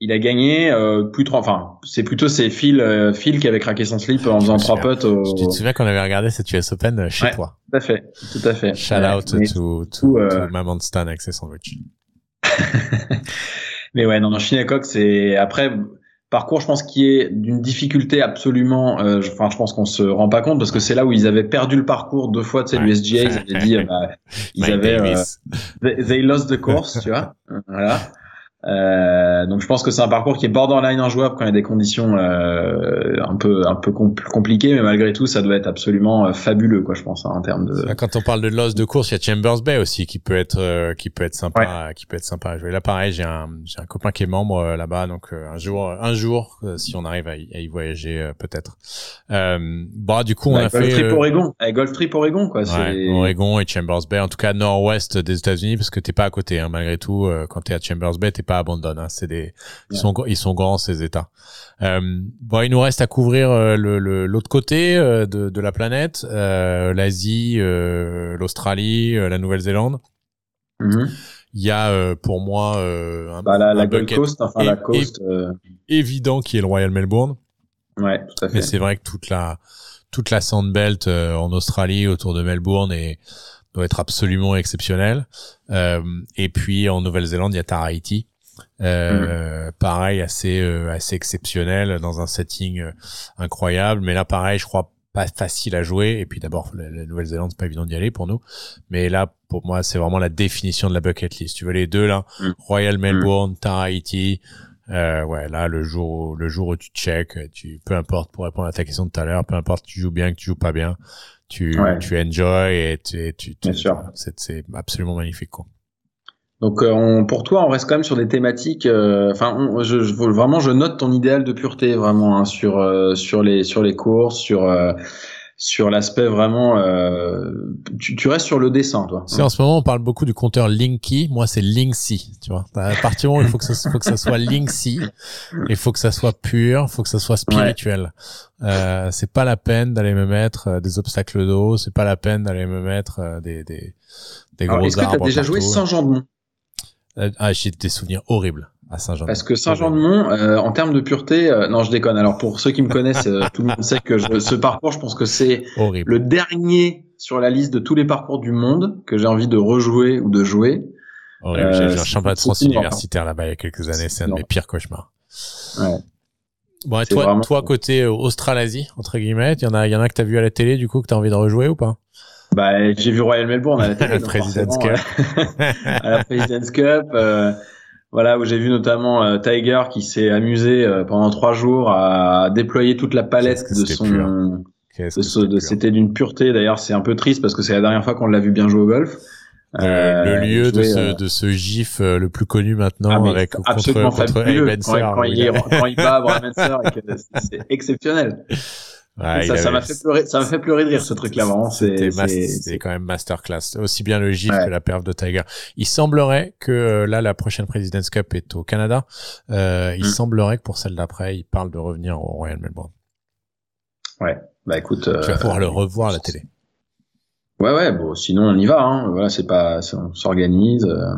il a gagné euh, plus trop enfin c'est plutôt c'est Phil euh, Phil qui avait craqué son slip en faisant trois potes au... je te souviens qu'on avait regardé cette US Open euh, chez toi. tout à fait tout à fait. Shout out to, to, euh... to Maman Stan avec ses sandwichs. Mais ouais non non Shinnecock c'est après parcours je pense qui est d'une difficulté absolument euh, enfin je pense qu'on se rend pas compte parce que c'est là où ils avaient perdu le parcours deux fois tu sais ouais. l'USGA ils avaient dit bah, ils avaient they, they lost the course tu vois. Voilà euh, donc je pense que c'est un parcours qui est borderline injouable quand il y a des conditions euh, un peu un peu compliquées, mais malgré tout ça doit être absolument euh, fabuleux quoi je pense hein, en termes de. Quand on parle de loss de course, il y a Chambers Bay aussi qui peut être euh, qui peut être sympa qui peut être sympa à jouer. Là pareil, j'ai un j'ai un copain qui est membre là-bas, donc un jour un jour si on arrive à y, à y voyager peut-être. bah du coup on a Golf fait Trip Oregon, avec Golf Trip Oregon quoi. Ouais, Oregon et Chambers Bay, en tout cas nord-ouest des États-Unis parce que t'es pas à côté hein, malgré tout quand t'es à Chambers Bay t'es pas abandonne. Hein. C'est des, ils sont, ils sont grands ces États. Euh, bon, il nous reste à couvrir euh, le l'autre côté euh, de, de la planète, l'Asie, l'Australie, la Nouvelle-Zélande. Mm-hmm. Il y a pour moi un, bah, la, la Gold Coast, enfin la coast évident qui est le Royal Melbourne. Ouais, tout à fait. Mais c'est vrai que toute la toute la Sandbelt en Australie autour de Melbourne est doit être absolument exceptionnel. Euh, et puis en Nouvelle-Zélande, il y a Tahiti. Euh, mm. Pareil, assez euh, assez exceptionnel dans un setting euh, incroyable. Mais là, pareil, je crois pas facile à jouer. Et puis d'abord, la, Nouvelle-Zélande, c'est pas évident d'y aller pour nous. Mais là, pour moi, c'est vraiment la définition de la bucket list. Tu veux les deux là, mm. Royal mm. Melbourne, Tahiti. Euh, ouais, là, le jour, le jour où tu check, tu, peu importe pour répondre à ta question de tout à l'heure, peu importe tu joues bien, que tu joues pas bien, tu, tu enjoy et tu, tu, c'est absolument magnifique, quoi. Donc euh, on, pour toi, on reste quand même sur des thématiques. Euh, enfin, je, je, vraiment, je note ton idéal de pureté vraiment hein, sur euh, sur les sur les courses, sur sur l'aspect vraiment. Euh, tu, tu, restes sur le dessin, toi. C'est en ce moment on parle beaucoup du compteur Linky. Moi c'est Linksy, tu vois. À partir du moment où il faut que ça, faut que ça soit Linksy, il faut que ça soit pur, il faut que ça soit spirituel. Euh, c'est pas la peine d'aller me mettre euh, des obstacles d'eau, c'est pas la peine d'aller me mettre euh, des des, des gros arbres. Est-ce que t'as déjà joué Saint-Jean-de-Mont? Ah, j'ai des souvenirs horribles. Parce que Saint-Jean-de-Mont, euh, en termes de pureté, euh, non, je déconne. Alors pour ceux qui me connaissent, euh, tout le monde sait que je, ce parcours, je pense que c'est le dernier sur la liste de tous les parcours du monde que j'ai envie de rejouer ou de jouer. Horrible. j'ai un championnat de France universitaire là-bas il y a quelques années. C'est un de mes pires cauchemars. Ouais. Bon, et toi, toi côté Australasie entre guillemets, il y en a, il y en a que t'as vu à la télé du coup que t'as envie de rejouer ou pas? Bah, j'ai vu Royal Melbourne à la télé. la President's Cup. à la President's Cup. Voilà, où j'ai vu notamment euh, Tiger qui s'est amusé euh, pendant trois jours à déployer toute la palette de son. C'était d'une pureté. D'ailleurs, c'est un peu triste parce que c'est la dernière fois qu'on l'a vu bien jouer au golf. Euh, le lieu de, ce, de ce gif le plus connu maintenant ah, avec absolument contre, contre quand, quand, il, quand il bat Abraham c'est exceptionnel ça, m'a fait pleurer, ça m'a fait pleurer de rire ce truc-là. Vraiment, c'est, c'est quand même masterclass. Aussi bien le gif que la perf de Tiger. Il semblerait que euh, là, la prochaine President's Cup est au Canada. Euh, il mm. semblerait que pour celle d'après, il parle de revenir au Royal Melbourne. Ouais. Bah écoute, tu vas pouvoir le euh, revoir à la télé. Ouais, ouais. Bon, sinon on y va. Hein. Voilà, c'est pas, on s'organise. Euh.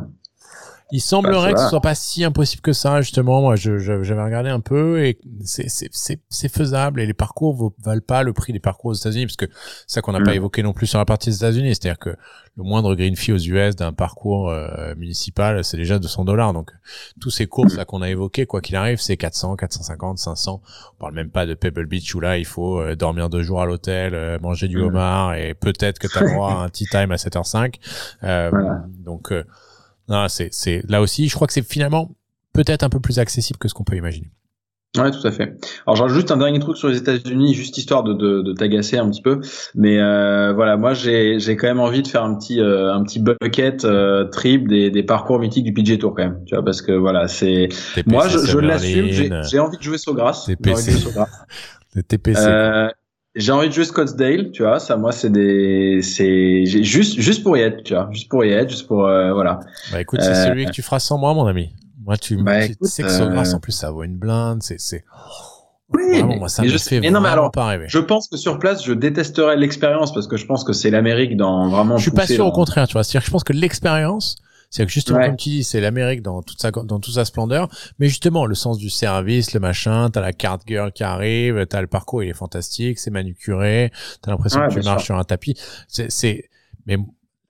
Il semblerait que ce soit pas si impossible que ça, justement. Moi, je, j'avais regardé un peu et c'est, faisable et les parcours valent pas le prix des parcours aux États-Unis parce que c'est ça qu'on n'a pas mm. évoqué non plus sur la partie des États-Unis. C'est-à-dire que le moindre green fee aux US d'un parcours euh, municipal, c'est déjà 200 dollars. Donc, tous ces courses là qu'on a évoquées, quoi qu'il arrive, c'est 400, 450, 500. On parle même pas de Pebble Beach où là, il faut euh, dormir deux jours à l'hôtel, euh, manger du mm. homard et peut-être que tu as droit à un tea time à 7h05. Donc, non, c'est, c'est là aussi, je crois que c'est finalement peut-être un peu plus accessible que ce qu'on peut imaginer. Ouais, tout à fait. Alors, j'ai juste un dernier truc sur les États-Unis, juste histoire de, de, de t'agacer un petit peu. Mais euh, voilà, moi, j'ai, j'ai quand même envie de faire un petit, euh, un petit bucket euh, trip des, des parcours mythiques du PG Tour quand même. Tu vois, parce que voilà, c'est moi, je, je l'assume. J'ai, j'ai envie de jouer Sogras. TPC. TPC. J'ai envie de jouer Scottsdale, tu vois. Ça, moi, c'est des, c'est juste, juste pour y être, tu vois, juste pour y être, juste pour, euh, voilà. Bah écoute, c'est euh, celui que tu feras sans moi, mon ami. Moi, tu, bah, sais que Sogras, euh, en plus, ça vaut une blinde, c'est, c'est. Oui, moi, ça me je fait non, mais alors, pas rêver. Je pense que sur place, je détesterais l'expérience parce que je pense que c'est l'Amérique dans vraiment. Je suis pas sûr au contraire, tu vois. C'est-à-dire que je pense que l'expérience, c'est que justement, comme tu dis, c'est l'Amérique dans toute sa, dans toute sa splendeur. Mais justement, le sens du service, le machin, t'as la carte girl qui arrive, t'as le parcours, il est fantastique, c'est manucuré, t'as l'impression que tu marches sur un tapis. C'est, c'est, mais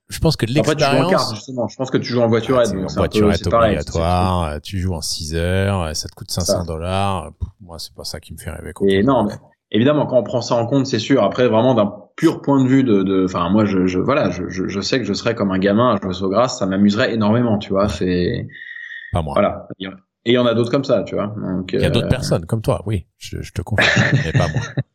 je pense que l'expérience. justement. Je pense que tu joues en voiturette. Ah, en voiturette obligatoire. Tu joues en 6 heures. Ça te coûte 500 dollars. Moi, c'est pas ça qui me fait rêver. Et non, mais évidemment, quand on prend ça en compte, c'est sûr. Après, vraiment d'un pur point de vue de, enfin, moi, je, je voilà, je, je, sais que je serais comme un gamin à jouer au grâce, ça m'amuserait énormément, tu vois. C'est pas moi. Voilà. Et il y en a d'autres comme ça, tu vois. il y a d'autres euh, personnes comme toi, oui. Je, je te confirme, mais pas moi.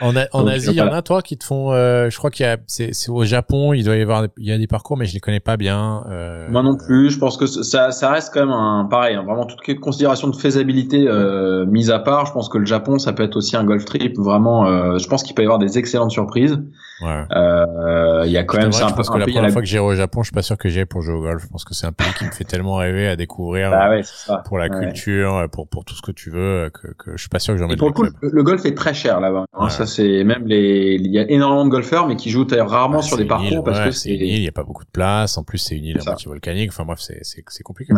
En, en Asie, il y en a toi qui te font. Euh, je crois qu'il y a, c'est, au Japon, il doit y avoir, il y a des parcours, mais je les connais pas bien. Euh... Moi non plus. Je pense que ça, ça reste quand même un pareil. Hein, vraiment toutes les considérations de faisabilité euh, mise à part. Je pense que le Japon, ça peut être aussi un golf trip. Vraiment, euh, je pense qu'il peut y avoir des excellentes surprises. Ouais. Euh, il y a quand même. ça je pense que la première fois que j'irai au Japon, je suis pas sûr que j'y pour jouer au golf. Je pense que c'est un pays qui me fait tellement rêver à découvrir. Bah ouais, ça. Pour la culture, pour pour tout ce que tu veux, que, que je suis pas sûr que j'en ai. Pour le coup, le golf est très cher là-bas. Hein, ça c'est même les, il y a énormément de golfeurs, mais qui jouent rarement sur des parcours parce que c'est une île, il y a pas beaucoup de place. En plus, c'est une île à moitié volcanique. Enfin bref, c'est c'est c'est compliqué.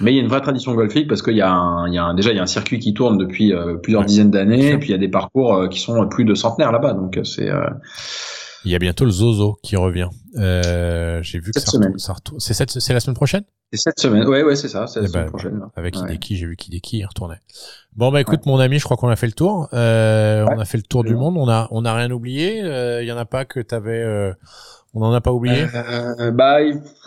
Mais il y a une vraie tradition golfique parce qu'il y a un, il y a un, déjà il y a un circuit qui tourne depuis euh, plusieurs dizaines d'années, et puis il y a des parcours euh, qui sont plus de centenaires là-bas, donc euh, c'est. Il y a bientôt le Zozo qui revient. J'ai vu que ça, semaine. c'est cette, c'est la semaine prochaine? C'est cette semaine. Ouais, ouais, c'est ça. C'est la eh semaine ben, prochaine. Avec Hideki, j'ai vu qu'Hideki y retournait. Bon bah écoute, mon ami, je crois qu'on a fait le tour. Euh, on a fait le tour du monde. On a, on a rien oublié. Il euh, y en a pas que t'avais. Euh, on n'en a pas oublié. Euh, bah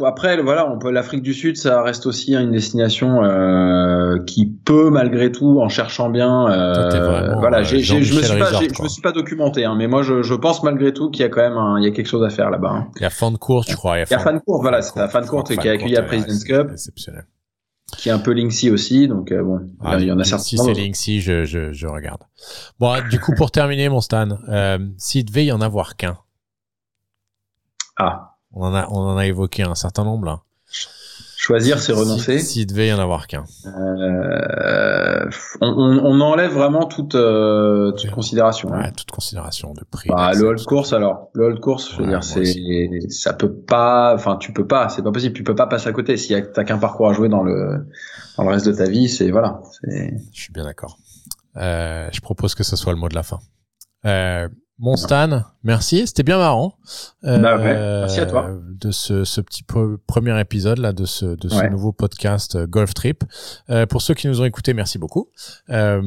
après voilà, on peut l'Afrique du Sud, ça reste aussi une destination euh, qui peut malgré tout, en cherchant bien. Euh, voilà, j'ai, je me suis pas, je me suis pas documenté, hein, mais moi je, je pense malgré tout qu'il y a quand même un, il y a quelque chose à faire là-bas. Hein. Il y a Fancourt, je crois. Il y a, Fancourt, voilà, c'est la Fancourt qui a accueilli la President's Cup. Exceptionnel. qui est un peu Linksy aussi. Donc bon, ah, il y en a certains. Si c'est Linksy, je, je, je, regarde. Bon, du coup, pour terminer, mon Stan, euh, s'il devait y en avoir qu'un. Ah. On en a, on en a évoqué un certain nombre là. Choisir, c'est renoncer. S'il devait y en avoir qu'un. Euh, on, on, enlève vraiment toute, euh, toute considération. Ouais, toute considération de prix. Bah, le old course alors, le old course, je veux dire, c'est, ça peut pas, enfin, tu peux pas, c'est pas possible, tu peux pas passer à côté. Si t'as qu'un parcours à jouer dans le, dans le reste de ta vie, c'est voilà. Je suis bien d'accord. Euh, je propose que ce soit le mot de la fin. Euh, mon Stan, merci, c'était bien marrant. Euh, bah merci à toi. De ce, ce petit premier épisode là, de ce, de ce nouveau podcast euh, Golf Trip. Euh, pour ceux qui nous ont écoutés, merci beaucoup. Euh,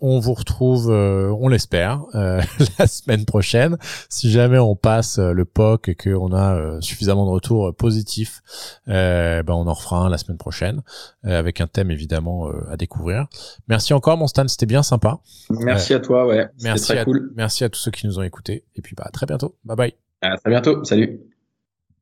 on vous retrouve, on l'espère, la semaine prochaine. Si jamais on passe le POC et qu'on a suffisamment de retours positifs, ben on en refera un la semaine prochaine avec un thème évidemment à découvrir. Merci encore, mon Stan, c'était bien sympa. Merci à toi, ouais. Merci très à, cool. merci à tous ceux qui nous ont écoutés. Et puis, bah, à très bientôt. Bye bye. À très bientôt. Salut.